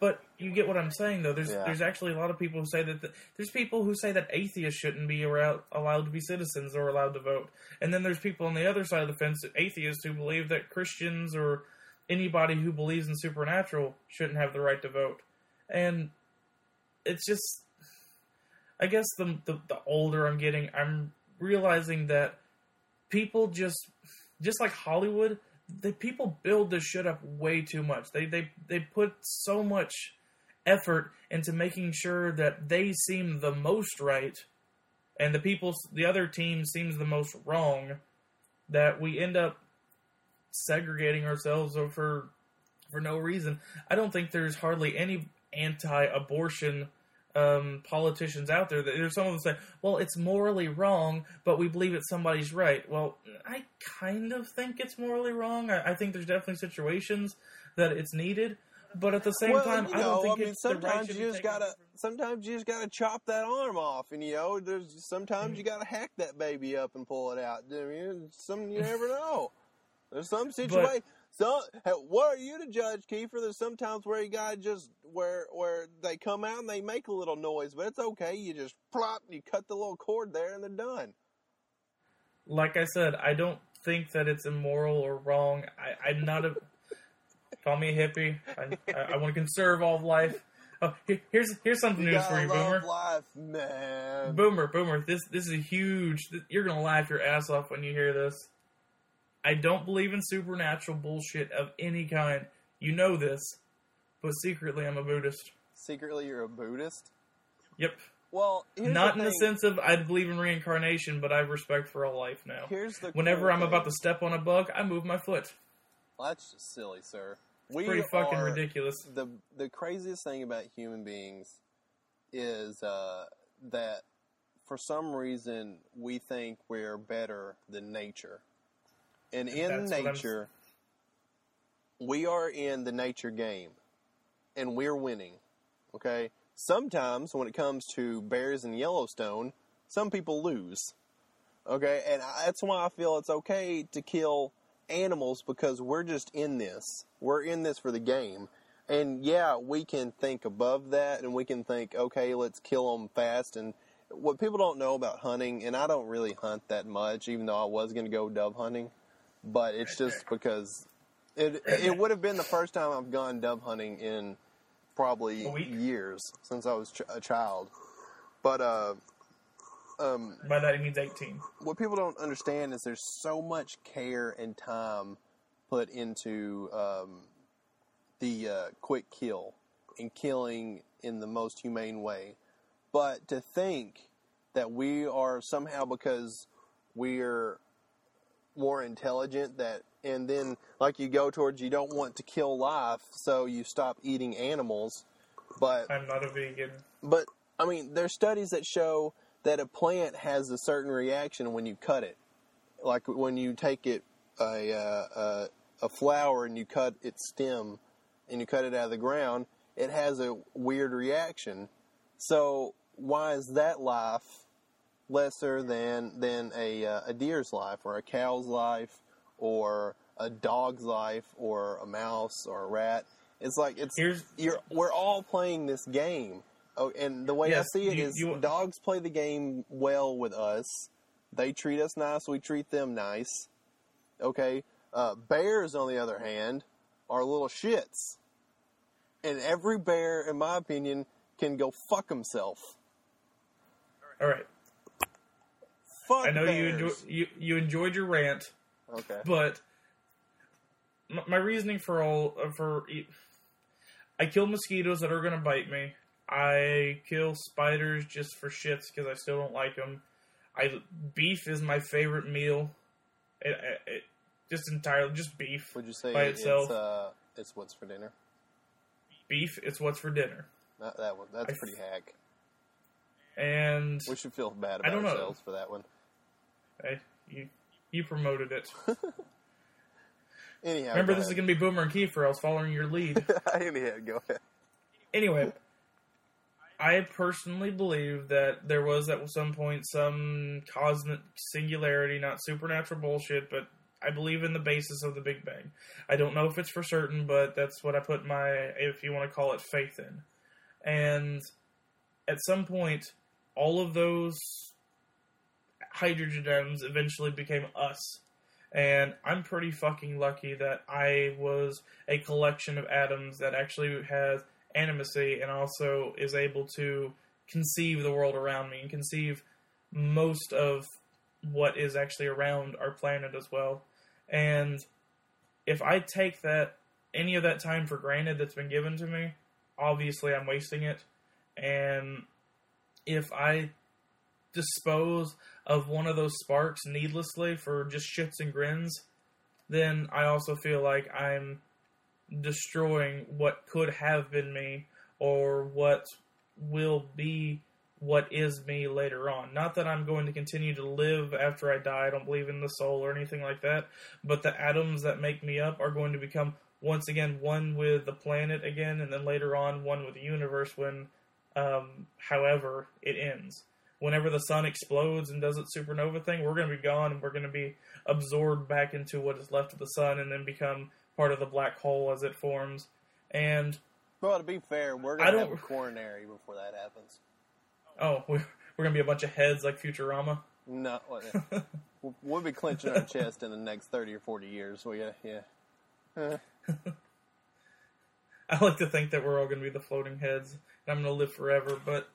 But you get what I'm saying, though. There's Yeah. there's actually a lot of people who say that the, there's people who say that atheists shouldn't be allowed, allowed to be citizens or allowed to vote, and then there's people on the other side of the fence, atheists who believe that Christians or anybody who believes in supernatural shouldn't have the right to vote, and it's just, I guess the the, the older I'm getting, I'm realizing that people just just like Hollywood, the people build this shit up way too much. They they they put so much effort into making sure that they seem the most right, and the people, the other team seems the most wrong. That we end up segregating ourselves for for no reason. I don't think there's hardly any anti-abortion um, politicians out there. There's some of them say, "Well, it's morally wrong, but we believe it's somebody's right." Well, I kind of think it's morally wrong. I, I think there's definitely situations that it's needed, but at the same well, time, you I don't think I mean, it's the right sometimes you just gotta. from- Sometimes you just gotta chop that arm off, and you know, there's sometimes you gotta hack that baby up and pull it out. I mean, some you never know. There's some situation. So, what are you to judge, Kiefer? There's sometimes where you gotta just where where they come out and they make a little noise, but it's okay. You just plop, you cut the little cord there, and they're done. like I said, I don't think that it's immoral or wrong. I, I'm not a call me a hippie. I, I, I want to conserve all of life. Oh, here, here's here's something You news for you, Boomer. life, man. Boomer, Boomer. This this is a huge. You're gonna laugh your ass off when you hear this. I don't believe in supernatural bullshit of any kind. You know this, but secretly I'm a Buddhist. Secretly, you're a Buddhist. Yep. Well, Not the in the sense of I believe in reincarnation, but I have respect for all life now. Here's the Whenever I'm about to step on a bug, I move my foot. Well, that's just silly, sir. We Pretty fucking ridiculous. the the craziest thing about human beings is uh, that for some reason we think we're better than nature, and in That's nature we are in the nature game, and we're winning. Okay. Sometimes when it comes to bears in Yellowstone, some people lose. Okay, and I- that's why I feel it's okay to kill animals because we're just in this. We're in this for the game. And yeah, we can think above that and we can think, okay, let's kill them fast. And what people don't know about hunting, and I don't really hunt that much, even though I was going to go dove hunting, but it's just because it it would have been the first time I've gone dove hunting in probably years since I was ch- a child. But uh, um, By that he means 18. what people don't understand is there's so much care and time put into um, the uh, quick kill and killing in the most humane way. But to think that we are somehow because we're more intelligent that and then like you go towards you don't want to kill life so you stop eating animals but I'm not a vegan. but I mean, there's studies that show that a plant has a certain reaction when you cut it. Like when you take it a uh, a, a flower and you cut its stem and you cut it out of the ground, it has a weird reaction. So why is that life lesser than than a uh, a deer's life or a cow's life or a dog's life or a mouse or a rat? It's like it's Here's you're we're all playing this game. Oh, and the way Yes, I see it is, you- you- dogs play the game well with us. They treat us nice. We treat them nice. Okay. Uh, bears, on the other hand, are little shits. And every bear, in my opinion, can go fuck himself. all right. Fuck I know you, enjoy, you you enjoyed your rant, Okay. but my, my reasoning for all uh, for I kill mosquitoes that are going to bite me. I kill spiders just for shits because I still don't like them. I beef is my favorite meal. It, it, it just entirely just beef. Would you say by it's itself. uh, it's what's for dinner? Beef It's what's for dinner, Not that one. That's I pretty hack. and We should feel bad I about don't know. ourselves for that one. Hey, you you promoted it. *laughs* Anyhow, Remember, this is going to be Boomer and Kiefer. I was following your lead. *laughs* Anyhow, go ahead. anyway, I personally believe that there was at some point some cosmic singularity, not supernatural bullshit, but I believe in the basis of the Big Bang. I don't know if it's for certain, but that's what I put my, if you want to call it, faith in. And at some point, all of those hydrogen atoms eventually became us. And I'm pretty fucking lucky that I was a collection of atoms that actually has animacy and also is able to conceive the world around me and conceive most of what is actually around our planet as well. And if I take that any of that time for granted that's been given to me, obviously I'm wasting it. And if I dispose of one of those sparks needlessly for just shits and grins, then I also feel like I'm destroying what could have been me or what will be what is me later on. Not that I'm going to continue to live after I die. I don't believe in the soul or anything like that. But the atoms that make me up are going to become once again one with the planet again, and then later on one with the universe when, um, however, it ends. Whenever the sun explodes and does its supernova thing, we're going to be gone and we're going to be absorbed back into what is left of the sun and then become part of the black hole as it forms. And Well, to be fair, we're gonna have don't- a coronary before that happens. oh, *laughs* we're, we're going to be a bunch of heads like Futurama. No, *laughs* we'll- *laughs* we'll be clenching our chest in the next thirty or forty years. So yeah, yeah. Uh, I like to think that we're all going to be the floating heads, and I'm going to live forever. But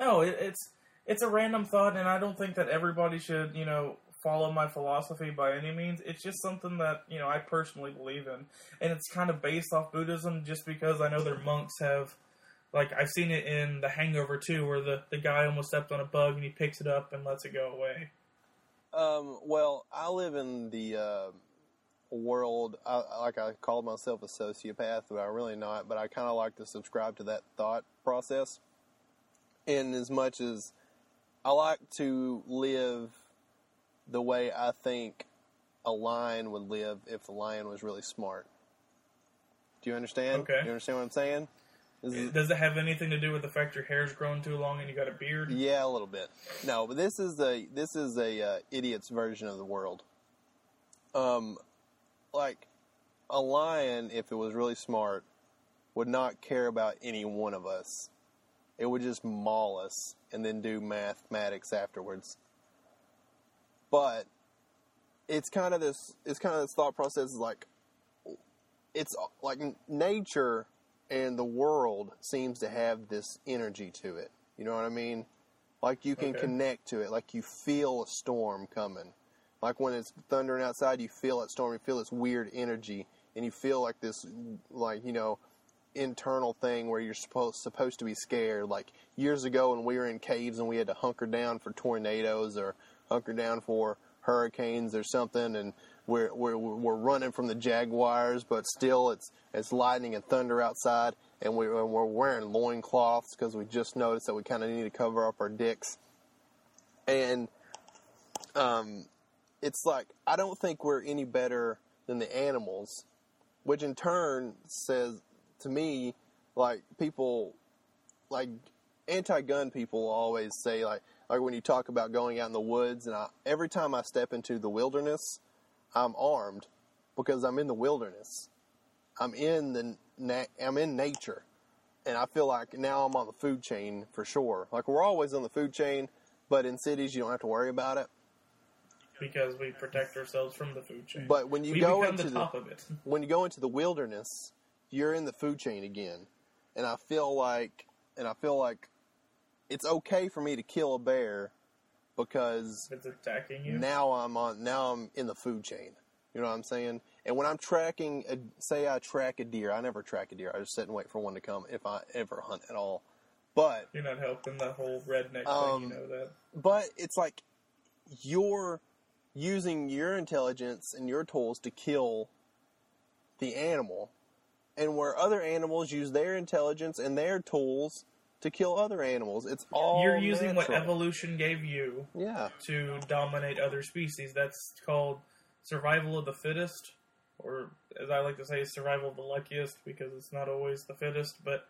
no, it, it's it's a random thought, and I don't think that everybody should, you know, follow my philosophy by any means. It's just something that you know I personally believe in, and it's kind of based off Buddhism, just because I know their monks have Like I've seen it in The Hangover too, where the the guy almost stepped on a bug and he picks it up and lets it go away. Um, well, I live in the uh, world. I, like I call myself a sociopath, but I'm really not. But I kind of like to subscribe to that thought process. In as much as I like to live the way I think a lion would live if the lion was really smart. Do you understand? Okay. Do you understand what I'm saying? Is- Does it have anything to do with the fact your hair's grown too long and you got a beard? Yeah, a little bit. No, but this is a this is a uh, idiot's version of the world. Um, like a lion, if it was really smart, would not care about any one of us. It would just maul us and then do mathematics afterwards. But it's kind of this. It's kind of this thought process. Is like it's like nature and the world seems to have this energy to it. You know what I mean? Like you can Okay. connect to it. Like you feel a storm coming. Like when it's thundering outside, you feel that storm. You feel this weird energy, and you feel like this, like you know, internal thing where you're supposed supposed to be scared. Like years ago when we were in caves and we had to hunker down for tornadoes or hunker down for hurricanes or something, and we're we're we're running from the jaguars, but still it's it's lightning and thunder outside, and we and we're wearing loincloths because we just noticed that we kind of need to cover up our dicks, and um, it's like I don't think we're any better than the animals, which in turn says to me, like people, like anti-gun people always say, like like when you talk about going out in the woods, and I, every time I step into the wilderness, I'm armed because I'm in the wilderness. I'm in the na- I'm in nature, and I feel like now I'm on the food chain for sure. Like we're always on the food chain, but in cities you don't have to worry about it. Because we protect ourselves from the food chain. But when you we go into the the of it. when you go into the wilderness, you're in the food chain again. And I feel like and I feel like it's okay for me to kill a bear because it's attacking you. now I'm on now I'm in the food chain. You know what I'm saying? And when I'm tracking a, say I track a deer, I never track a deer. I just sit and wait for one to come if I ever hunt at all. But You're not helping the whole redneck Um, thing, you know that. but it's like you're using your intelligence and your tools to kill the animal and where other animals use their intelligence and their tools to kill other animals it's all You're using what evolution gave you yeah to dominate other species. That's called survival of the fittest, or as I like to say, survival of the luckiest, because it's not always the fittest. But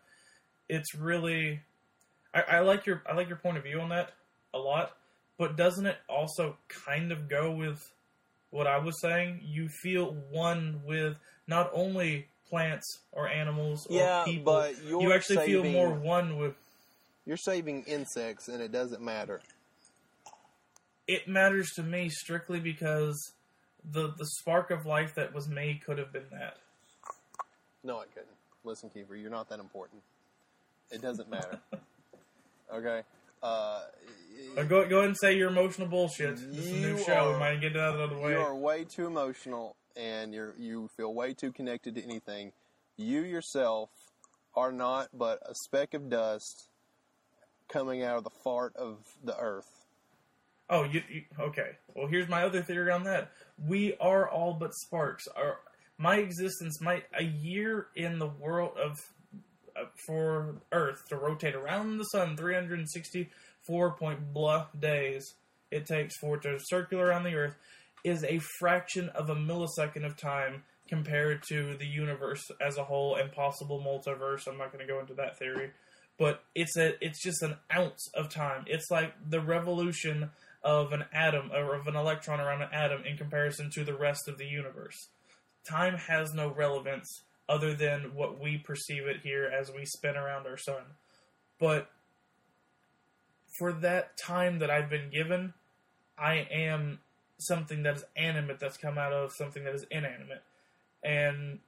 it's really, I, I like your I like your point of view on that a lot. But doesn't it also kind of go with what I was saying? You feel one with not only plants or animals or yeah people. but you're you actually saving, feel more one with you're saving insects and it doesn't matter it matters to me strictly because the the spark of life that was me could have been that. no it couldn't listen Kiefer you're not that important it doesn't matter *laughs* okay uh, Uh, go go ahead and say your emotional bullshit. This is a new show. we might get it out of the way. You are way too emotional, and you're you feel way too connected to anything. You yourself are not but a speck of dust coming out of the fart of the earth. Oh, you, you okay? Well, here's my other theory on that. We are all but sparks. Our my existence, my a year in the world of uh, for Earth to rotate around the sun 364 point blah days it takes for it to circle around the Earth is a fraction of a millisecond of time compared to the universe as a whole and possible multiverse. I'm not going to go into that theory, but it's a it's just an ounce of time. It's like the revolution of an atom or of an electron around an atom in comparison to the rest of the universe. Time has no relevance other than what we perceive it here as we spin around our sun. But for that time that I've been given, I am something that is animate that's come out of something that is inanimate. And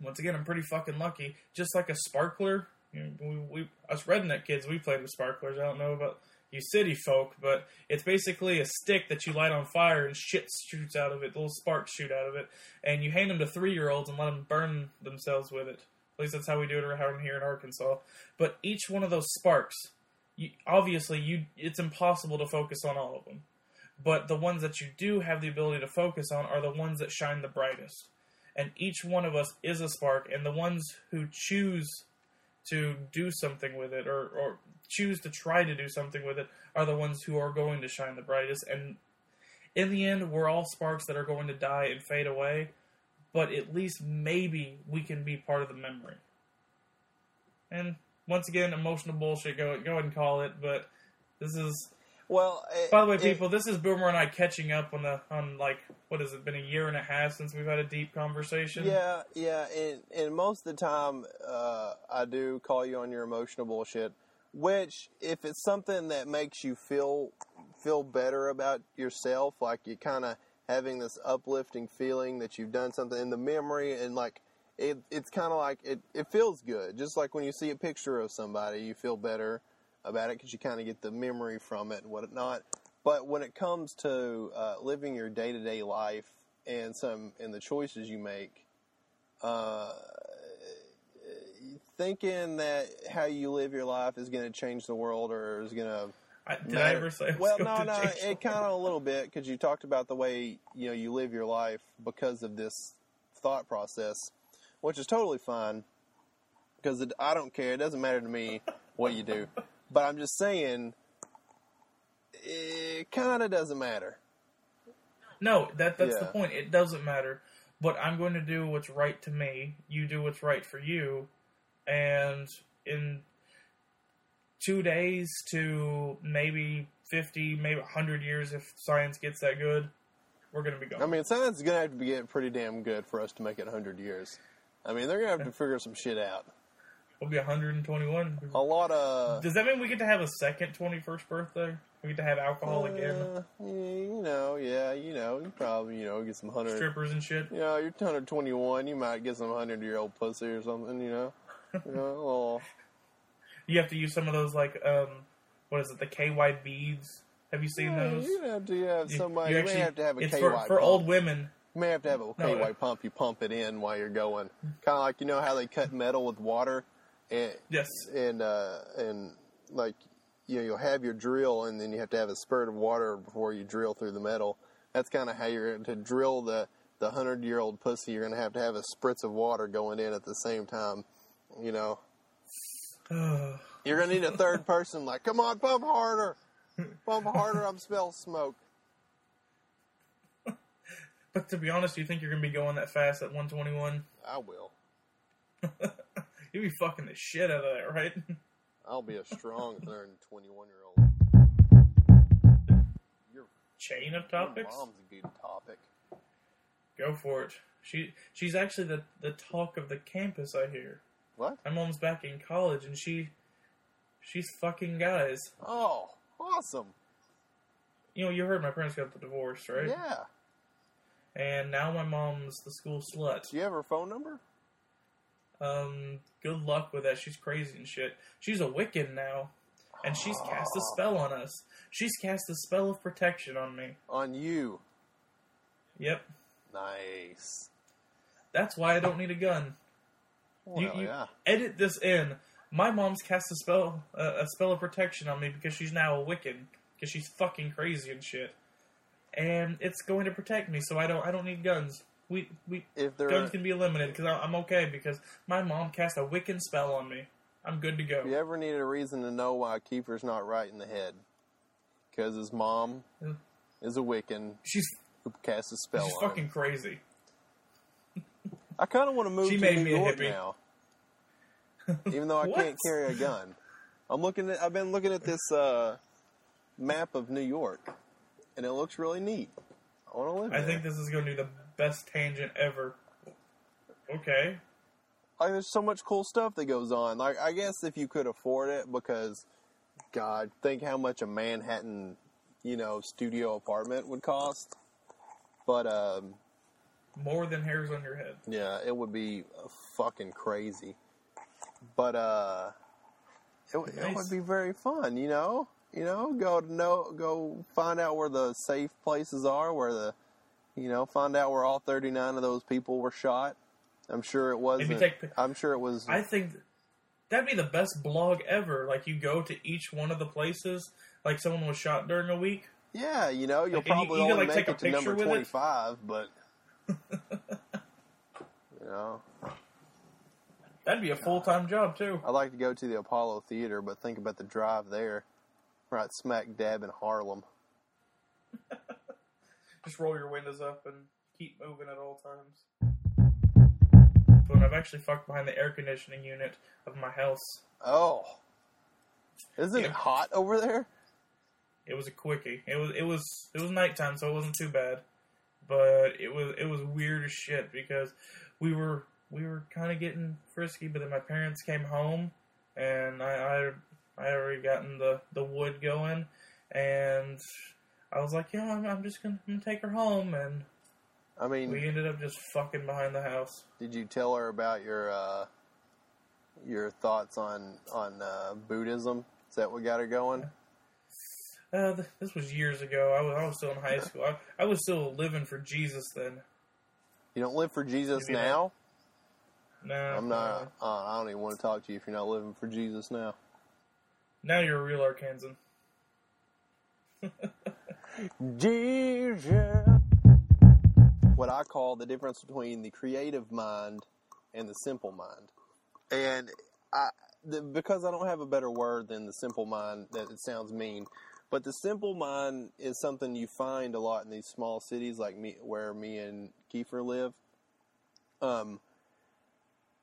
once again, I'm pretty fucking lucky. Just like a sparkler, you know, we, we us redneck kids, we played with sparklers. I don't know about you city folk, but it's basically a stick that you light on fire and shit shoots out of it. Little sparks shoot out of it, and you hand them to three year olds and let them burn themselves with it. At least that's how we do it around here in Arkansas. But each one of those sparks, you, obviously, you it's impossible to focus on all of them. But the ones that you do have the ability to focus on are the ones that shine the brightest. And each one of us is a spark, and the ones who choose to do something with it or, or choose to try to do something with it are the ones who are going to shine the brightest. And in the end, we're all sparks that are going to die and fade away, but at least maybe we can be part of the memory. And once again, emotional bullshit. Go go ahead and call it, but this is. Well, it, By the way, it- people, this is Boomer and I catching up on the on like what has it been a year and a half since we've had a deep conversation. Yeah, yeah, and and most of the time, uh, I do call you on your emotional bullshit. Which, if it's something that makes you feel feel better about yourself, like you kind of having this uplifting feeling that you've done something in the memory, and like it, it's kind of like it, it feels good. Just like when you see a picture of somebody, you feel better about it because you kind of get the memory from it and whatnot. But when it comes to uh, living your day to day life and some and the choices you make, uh, thinking that how you live your life is going to change the world or is going to I, did I ever say? I well, no, no, it kind of a little bit because you talked about the way you know you live your life because of this thought process, which is totally fine. Because I don't care; it doesn't matter to me what you do. But I'm just saying, it kind of doesn't matter. No, that that's the point. It doesn't matter. But I'm going to do what's right to me. You do what's right for you. And in two days to maybe 50, maybe 100 years, if science gets that good, we're going to be gone. I mean, science is going to have to be getting pretty damn good for us to make it 100 years. I mean, they're going to have to figure some shit out. We'll be 121. A lot of Does that mean we get to have a second 21st birthday? We get to have alcohol again? Uh, yeah, you know, yeah, you know, you probably, you know, get some hundred. Strippers and shit? You know, you're 121. You might get some hundred year old pussy or something. You know, you know. *laughs* You have to use some of those, like, um, what is it, the KY beads? Have you seen Yeah, those? you have to have somebody. you You, actually- may have to have a it's KY for, pump. for old women. You may have to have a KY uh, pump. You pump it in while you're going. Kind of like you know how they cut metal with water, and Yes. and uh, and like you know you'll have your drill, and then you have to have a spurt of water before you drill through the metal. That's kind of how you're to drill the the hundred year old pussy. You're going to have to have a spritz of water going in at the same time. You know, *sighs* you're going to need a third person. Like, come on, pump harder, pump harder. I'm smell smoke. But to be honest, do you think you're going to be going that fast at 121? I will. *laughs* You'll be fucking the shit out of that, right? *laughs* I'll be a strong 121 year old. Your Chain of your topics? mom's a good topic. Go for it. She She's actually the, the talk of the campus, I hear. What? My mom's back in college, and she she's fucking guys. Oh, awesome. You know, you heard my parents got the divorce, right? Yeah. And now my mom's the school slut. Do you have her phone number? Um, good luck with that. She's crazy and shit. She's a Wiccan now, and she's cast a spell on us. She's cast a spell of protection on me. On you. Yep. Nice. That's why I don't need a gun. Well, You- you- yeah. Edit this in. My mom's cast a spell, uh, a spell of protection on me because she's now a Wiccan because she's fucking crazy and shit. And it's going to protect me, so I don't, I don't need guns. We, we, If there, guns can be eliminated because I'm okay because my mom cast a Wiccan spell on me. I'm good to go. if you ever needed a reason to know why Kiefer's not right in the head, because his mom Yeah. is a Wiccan She's, who casts a spell she's fucking him. crazy. *laughs* I kind of want to move She to made New me a York hippie. now, *laughs* even though I can't carry a gun. I'm looking at. I've been looking at this uh, map of New York, and it looks really neat. I want to live I there. think this is going to be the best tangent ever. Okay. like there's so much cool stuff that goes on. Like I guess if you could afford it, because God, think how much a Manhattan, you know, studio apartment would cost. But um, More than hairs on your head. yeah, it would be fucking crazy. But uh, it, would- it would be very fun, you know. You know, go to know, go find out where the safe places are, where the, you know, find out where all 39 of those people were shot. I'm sure it wasn't. take I'm sure it was. I think that'd be the best blog ever. Like you go to each one of the places, like someone was shot during a week. yeah, you know, you'll Like, you- probably you could, only like, make take a it to number picture with it. 25, but *laughs* you know, That'd be a full time job too. I'd like to go to the Apollo Theater, but think about the drive there, right smack dab in Harlem. *laughs* Just roll your windows up and keep moving at all times. But I've actually fucked behind the air conditioning unit of my house. Oh, isn't Yeah. it hot over there? It was a quickie. It was it was it was nighttime, so it wasn't too bad. But it was it was weird as shit because we were we were kind of getting frisky. But then my parents came home, and I I, I already gotten the the wood going, and I was like, yeah, I'm, I'm just gonna, I'm gonna take her home, and I mean, we ended up just fucking behind the house. did you tell her about your uh, your thoughts on on uh, Buddhism? Is that what got her going? Uh, th- this was years ago. I was, I was still in high school. I, I was still living for Jesus then. You don't live for Jesus Maybe now. No, I'm not. Uh, I don't even want to talk to you if you're not living for Jesus now. Now you're a real Arkansan. *laughs* What I call the difference between the creative mind and the simple mind, and I the, because I don't have a better word than the simple mind. That it sounds mean, but the simple mind is something you find a lot in these small cities like me, where me and Kiefer live. Um,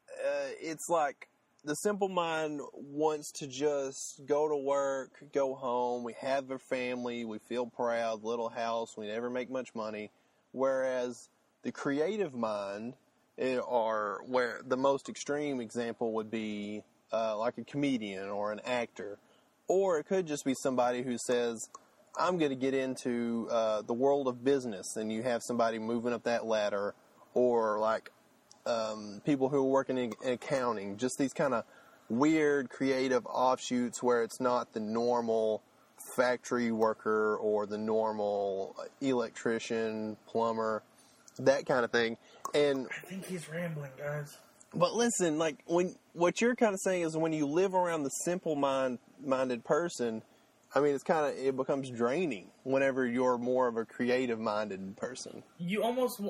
uh, it's like the simple mind wants to just go to work, go home. We have a family. We feel proud. Little house. We never make much money. Whereas the creative mind, eh, or where the most extreme example would be uh, like a comedian or an actor, or it could just be somebody who says, "I'm going to get into uh, the world of business," and you have somebody moving up that ladder, or like um, people who are working in, in accounting, just these kind of weird creative offshoots where it's not the normal factory worker or the normal electrician, plumber, that kind of thing. And I think he's rambling, guys. but listen, like when what you're kind of saying is when you live around the simple mind minded person, I mean it's kind of it becomes draining whenever you're more of a creative minded person. You almost.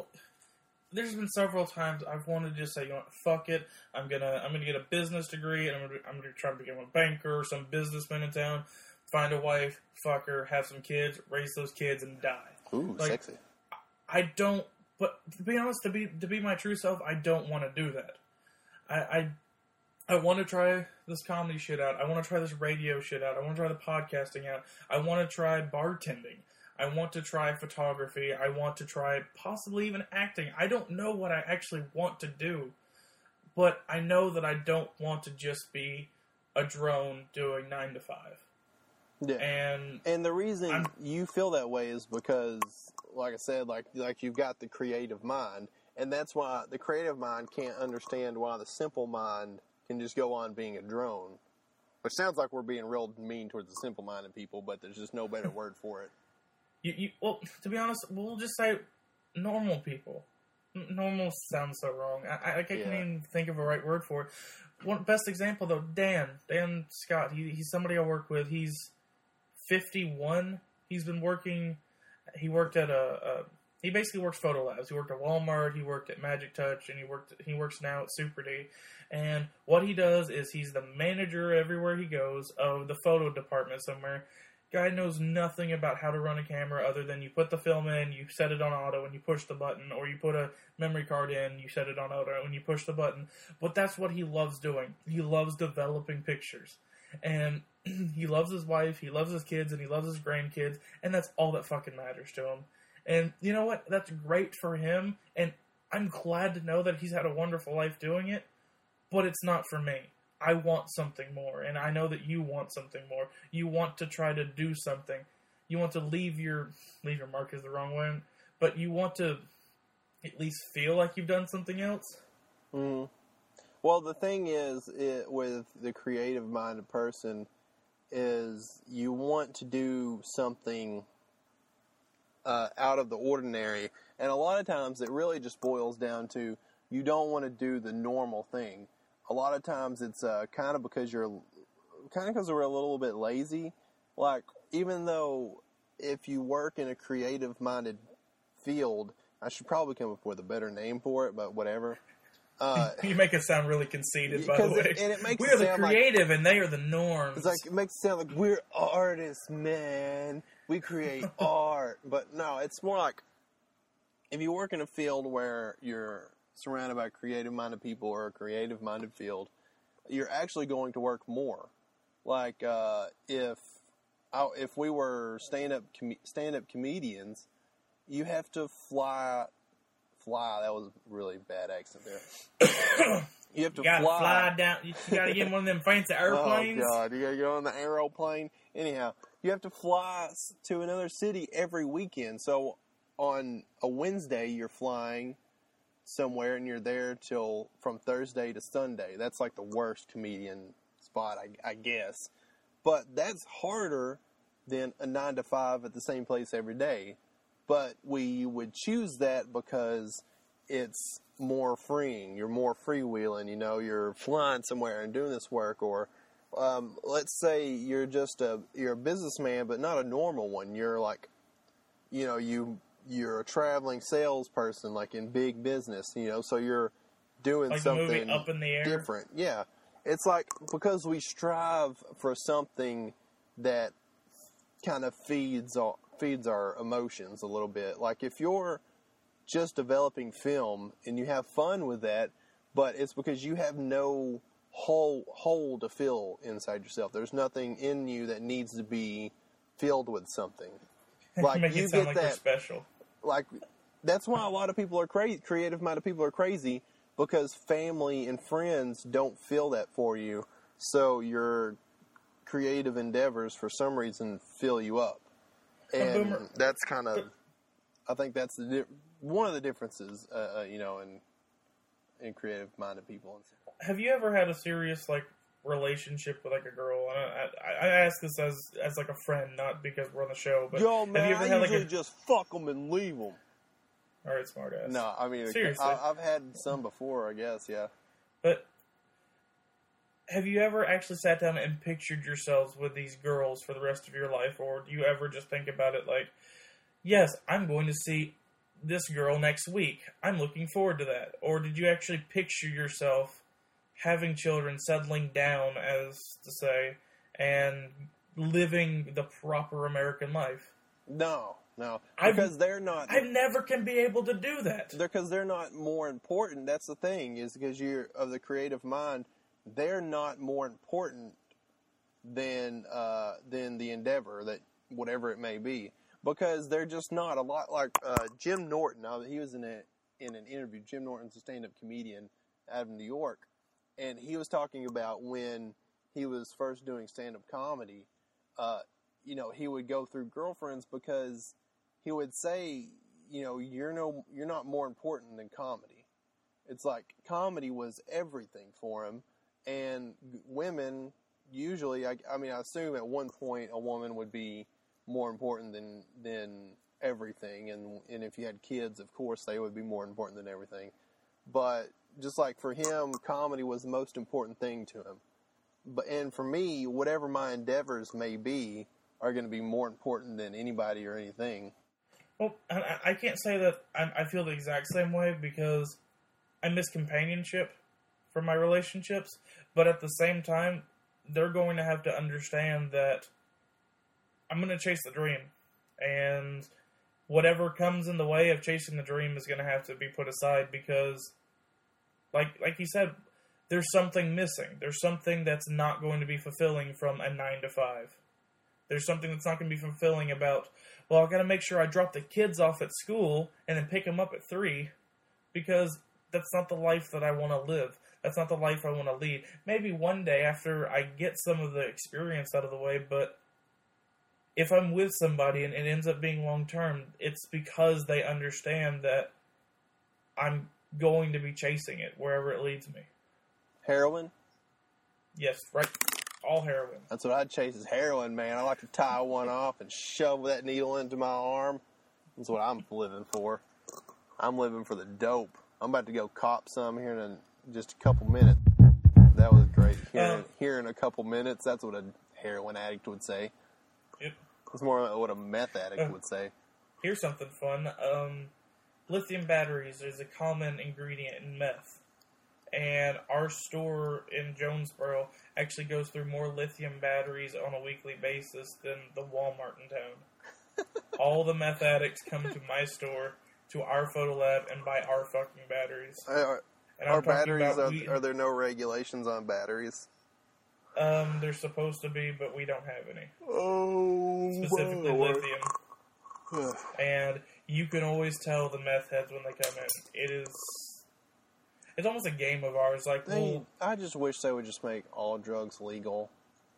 There's been several times I've wanted to just say, you know, what, fuck it. I'm gonna, I'm gonna get a business degree, and I'm gonna, I'm gonna try to become a banker or some businessman in town. Find a wife, fuck her, have some kids, raise those kids, and die. Ooh, Like- sexy. I don't. But to be honest, to be to be my true self, I don't want to do that. I I, I want to try this comedy shit out. I want to try this radio shit out. I want to try the podcasting out. I want to try bartending. I want to try photography. I want to try possibly even acting. I don't know what I actually want to do, but I know that I don't want to just be a drone doing nine to five. Yeah. And And the reason I'm- you feel that way is because, like I said, like like you've got the creative mind, and that's why the creative mind can't understand why the simple mind can just go on being a drone. Which sounds like we're being real mean towards the simple-minded people, but there's just no better *laughs* word for it. You, you, well, to be honest, we'll just say normal people. N- Normal sounds so wrong. I, I, I can't Yeah. even think of a right word for it. One best example though, Dan, Dan Scott. He, he's somebody I work with. He's fifty-one. He's been working. He worked at a, a. He basically works photo labs. He worked at Walmart. He worked at Magic Touch, and he worked. He works now at Super D. And what he does is he's the manager everywhere he goes of the photo department somewhere guy knows nothing about how to run a camera other than you put the film in, you set it on auto, and you push the button, or you put a memory card in, you set it on auto, and you push the button. But that's what he loves doing. He loves developing pictures. And *clears throat* he loves his wife, he loves his kids, and he loves his grandkids, and that's all that fucking matters to him. And you know what? That's great for him, and I'm glad to know that he's had a wonderful life doing it, but it's not for me. I want something more, and I know that you want something more. You want to try to do something. You want to leave your leave your mark is the wrong one, but you want to at least feel like you've done something else. Mm. Well, the thing is, it, with the creative-minded person, is you want to do something uh, out of the ordinary, and a lot of times it really just boils down to you don't want to do the normal thing. A lot of times it's uh, kind of because you're kind of because we're a little bit lazy. Like even though if you work in a creative minded field, I should probably come up with a better name for it, but whatever. Uh, *laughs* You make it sound really conceited, by the way. it- and it makes we it are the sound like- creative, and they are the norms. It's like it makes it sound like we're artists, man. We create *laughs* art, but no, it's more like if you work in a field where you're surrounded by creative-minded people or a creative-minded field, you're actually going to work more. Like uh, if I, if we were stand-up com- stand-up comedians, you have to fly. Fly. That was a really bad accent there. *coughs* you have to you gotta fly. fly down. You gotta get in one of them fancy *laughs* airplanes. Oh god, you gotta go on the aeroplane. Anyhow, you have to fly to another city every weekend. So on a Wednesday, you're flying somewhere, and you're there till from Thursday to Sunday. That's like the worst comedian spot, I, I guess. But that's harder than a nine to five at the same place every day. But we would choose that because it's more freeing. You're more freewheeling. You know, you're flying somewhere and doing this work, or um, let's say you're just a you're a businessman, but not a normal one. You're like, you know, you you're a traveling salesperson, like in big business. You know, so you're doing Like something up in the air. different. Yeah, it's like because we strive for something that kind of feeds our, feeds our emotions a little bit. Like if you're just developing film and you have fun with that, but it's because you have no hole hole to fill inside yourself. There's nothing in you that needs to be filled with something. *laughs* Like you get like that special. Like that's why a lot of people are crazy creative minded people are crazy because family and friends don't feel that for you. So your creative endeavors for some reason fill you up. And that's kind of i think that's the di- one of the differences uh, uh, you know in in creative minded people. Have you ever had a serious like relationship with like a girl? And I, I, I ask this as as like a friend, not because we're on the show. But yo have man you ever i had like a just fuck them and leave them all right, smart ass? no i mean Seriously. I, i've had some before i guess yeah But have you ever actually sat down and pictured yourselves with these girls for the rest of your life, or do you ever just think about it like, yes, I'm going to see this girl next week. I'm looking forward to that. Or did you actually picture yourself having children, settling down, as to say, and living the proper American life? no no I've- because they're not I never can be able to do that. because they're not more important. That's the thing is because you're of the creative mind. They're not more important than uh, than the endeavor that whatever it may be because they're just not a lot like uh, Jim Norton. Now he was in a in an interview. Jim Norton's a stand up comedian out of New York, and he was talking about when he was first doing stand up comedy. Uh, you know, he would go through girlfriends because he would say, you know, you're no, you're not more important than comedy. It's like comedy was everything for him, and women usually, I, I mean, I assume at one point a woman would be more important than than everything, and and if you had kids, of course, they would be more important than everything. But just like for him, comedy was the most important thing to him. But and for me, whatever my endeavors may be, are going to be more important than anybody or anything. Well, I- can't say that I feel the exact same way because I miss companionship from my relationships, but at the same time, they're going to have to understand that I'm going to chase the dream, and whatever comes in the way of chasing the dream is going to have to be put aside because, like like you said, there's something missing. There's something that's not going to be fulfilling from a nine to five. There's something that's not going to be fulfilling about well, I got to make sure I drop the kids off at school and then pick them up at three because that's not the life that I want to live. That's not the life I want to lead. Maybe one day after I get some of the experience out of the way, but if I'm with somebody and it ends up being long term, it's because they understand that I'm going to be chasing it wherever it leads me. Heroin. Yes, right. All heroin. That's what I'd chase is heroin, man. I like to tie one off and shove that needle into my arm. That's what I'm living for. I'm living for the dope. I'm about to go cop some here in a, just a couple minutes. That was great. Here, Um, here in a couple minutes. That's what a heroin addict would say. Yep. It's more what a meth addict Uh. would say. Here's something fun. Um, lithium batteries is a common ingredient in meth. And our store in Jonesboro actually goes through more lithium batteries on a weekly basis than the Walmart in town. *laughs* All the meth addicts come to my store, to our photo lab, and buy our fucking batteries. Are, And are batteries? Are, we- are there no regulations on batteries? Um, they're supposed to be, but we don't have any. Oh, Specifically Lord. lithium. *sighs* and you can always tell the meth heads when they come in. It is, it's almost a game of ours. Like, They, well, I just wish they would just make all drugs legal,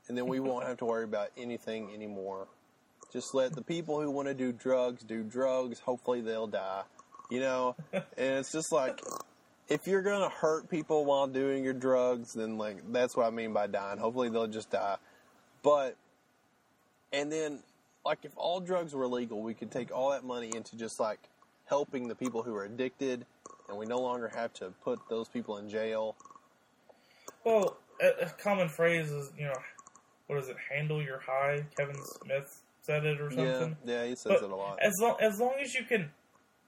and then we won't have to worry about anything anymore. Just let the people who want to do drugs do drugs. Hopefully, they'll die. You know, and it's just like if you're gonna hurt people while doing your drugs, then like that's what I mean by dying. Hopefully, they'll just die. But and then like if all drugs were legal, we could take all that money into just like helping the people who are addicted, and we no longer have to put those people in jail. well, a, a common phrase is, you know, what is it? Handle your high. Kevin Smith said it or Yeah, something. yeah, he says But it a lot. as long as long as you can,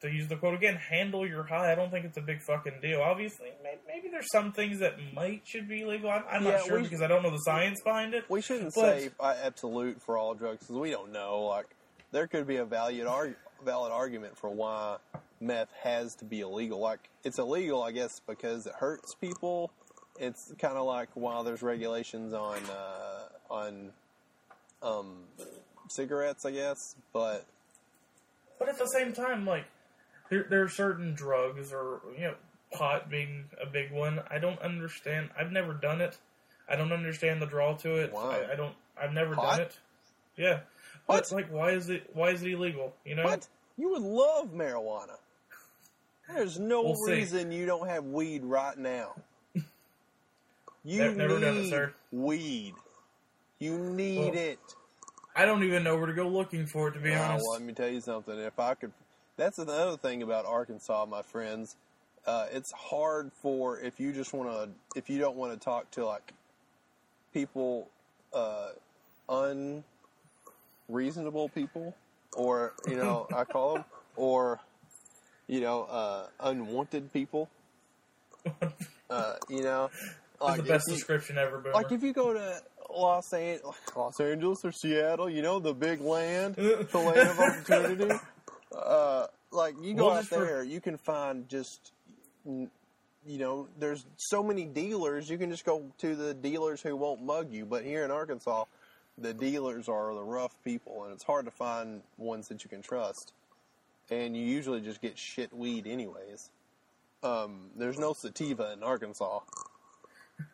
to use the quote again, handle your high. I don't think it's a big fucking deal. Obviously, maybe there's some things that might should be legal. I'm, I'm Yeah, not sure because I don't know the science behind it. We shouldn't say uh, absolute for all drugs because we don't know. Like, there could be a valid arg- valid argument for why meth has to be illegal. Like, it's illegal, I guess, because it hurts people. It's kind of like while there's regulations on uh, on um, cigarettes, I guess. But But at the same time, like there, there are certain drugs, or you know, pot being a big one. I don't understand. I've never done it. I don't understand the draw to it. Wow. I, I don't. I've never Pot? done it. Yeah. What? But like, why is it? Why is it illegal? You know. what? You would love marijuana. There's no We'll see. reason you don't have weed right now. *laughs* You Ne- never need done it, sir. weed. You need Well, it. I don't even know where to go looking for it. To be Oh, honest. well, let me tell you something. If I could, that's another thing about Arkansas, my friends. Uh, it's hard for if you just want to, if you don't want to talk to like people, uh, unreasonable people, or you know, I call them, or you know, uh, unwanted people. Uh, you know, That's the best you- description ever, Boomer. like if you go to Los Angeles, Los Angeles or Seattle, you know the big land, the land of opportunity. Uh, like you go Well, out just for- there, you can find just, you know, there's so many dealers. You can just go to the dealers who won't mug you. But here in Arkansas, the dealers are the rough people, and it's hard to find ones that you can trust. And you usually just get shit weed, anyways. Um, there's no sativa in Arkansas *laughs*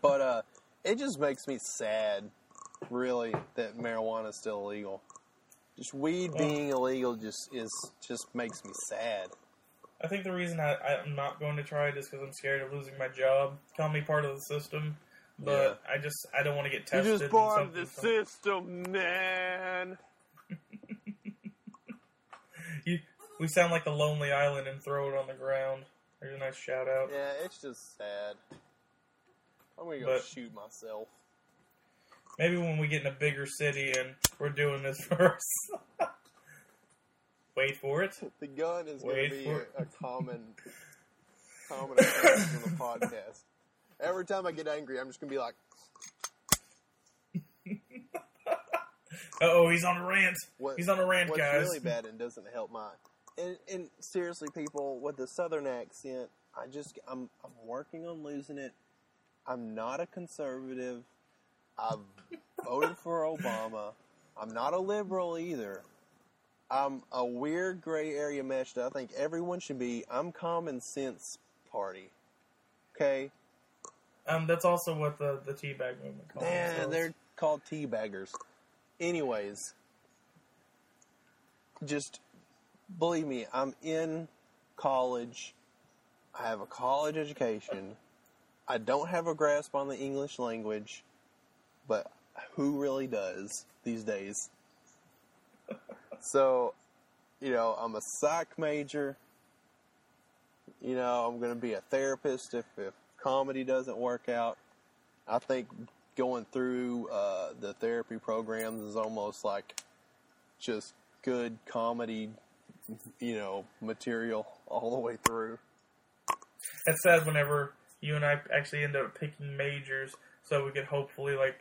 but uh, it just makes me sad, really, that marijuana is still illegal. Just weed Well- being illegal just is just makes me sad. I think the reason I, I'm not going to try it is because I'm scared of losing my job. Call me part of the system, but I just I don't want to get tested. You're just and part of the something- system, man. *laughs* You, we sound like the Lonely Island and throw it on the ground. There's a nice shout out. Yeah, it's just sad. I'm gonna go But- shoot myself. Maybe when we get in a bigger city and we're doing this *laughs* first. Wait for it. The gun is gonna be a, a common, *laughs* common occurrence on the podcast. Every time I get angry, I'm just gonna be like, *laughs* oh, he's on a rant. What- he's on a rant, What's guys. really bad and doesn't help my and, and seriously, people with the southern accent, I just I'm I'm working on losing it. I'm not a conservative. I've voted for Obama. I'm not a liberal either. I'm a weird gray area mesh that I think everyone should be. I'm common sense party. Okay? Um, that's also what the the teabag movement calls Yeah, themselves. they're called teabaggers. Anyways, just believe me, I'm in college. I have a college education. I don't have a grasp on the English language, but who really does these days? So, you know, I'm a psych major. You know, I'm going to be a therapist if, if comedy doesn't work out. I think going through uh, the therapy programs is almost like just good comedy, you know, material all the way through. It's sad whenever you and I actually end up picking majors so we could hopefully like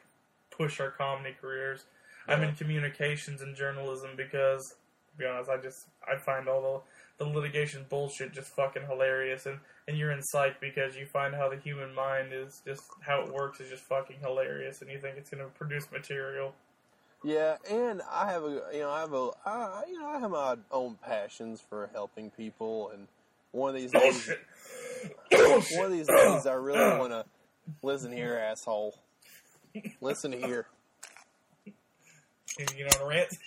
push our comedy careers. I'm in communications and journalism because, to be honest, I just I find all the, the litigation bullshit just fucking hilarious, and and you're in psych because you find how the human mind is just how it works is just fucking hilarious, and you think it's going to produce material. Yeah, and I have a you know I have a I, you know I have my own passions for helping people, and one of these oh, days, *coughs* one of these days, I really want to listen here, asshole. Listen here. Can You get on a rant.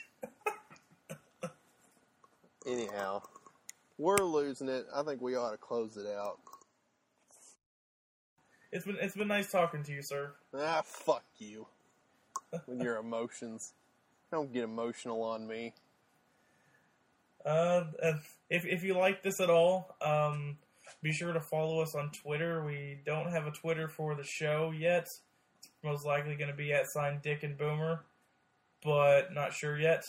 Anyhow, we're losing it. I think we ought to close it out. It's been it's been nice talking to you, sir. Ah, fuck you. With your emotions. Don't get emotional on me. Uh, if if you like this at all, um, be sure to follow us on Twitter. We don't have a Twitter for the show yet. Most likely going to be at sign Dick and Boomer, but not sure yet.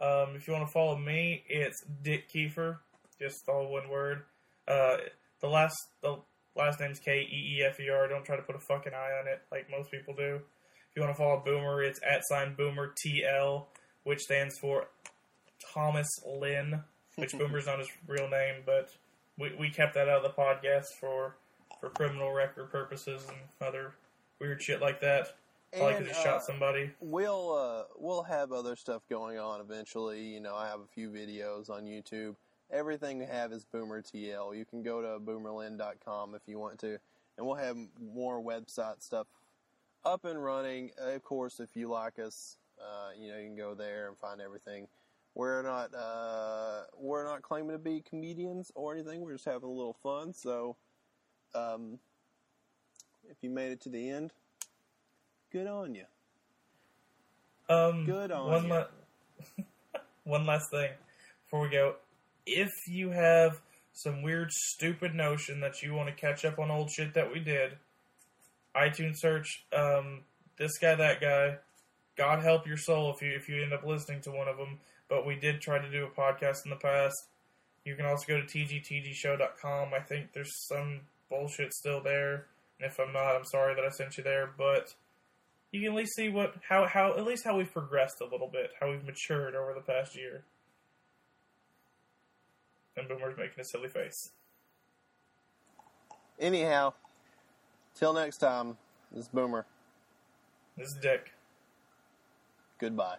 Um, if you want to follow me, it's Dick Keefer, just all one word. Uh, the last the last name's K E E F E R. Don't try to put a fucking eye on it like most people do. If you want to follow Boomer, it's at sign Boomer TL, which stands for Thomas Lynn, which *laughs* Boomer's not his real name, but we, we kept that out of the podcast for for criminal record purposes and other weird shit like that. And, have uh, shot somebody. We'll uh, we'll have other stuff going on eventually. You know, I have a few videos on YouTube. Everything we have is Boomer TL. You can go to boomerlynn.com if you want to, and we'll have more website stuff up and running. Of course, if you like us, uh, you know, you can go there and find everything. We're not uh, we're not claiming to be comedians or anything. We're just having a little fun. So, um, if you made it to the end, good on you. Um, Good on one, ya. la- *laughs* one last thing before we go. If you have some weird, stupid notion that you want to catch up on old shit that we did, iTunes search um, this guy, that guy. God help your soul if you if you end up listening to one of them. But we did try to do a podcast in the past. You can also go to tgtgshow.com. I think there's some bullshit still there. And if I'm not, I'm sorry that I sent you there. But you can at least see what how how at least how we've progressed a little bit, how we've matured over the past year. And Boomer's making a silly face. Anyhow, till next time, this is Boomer. This is Dick. Goodbye.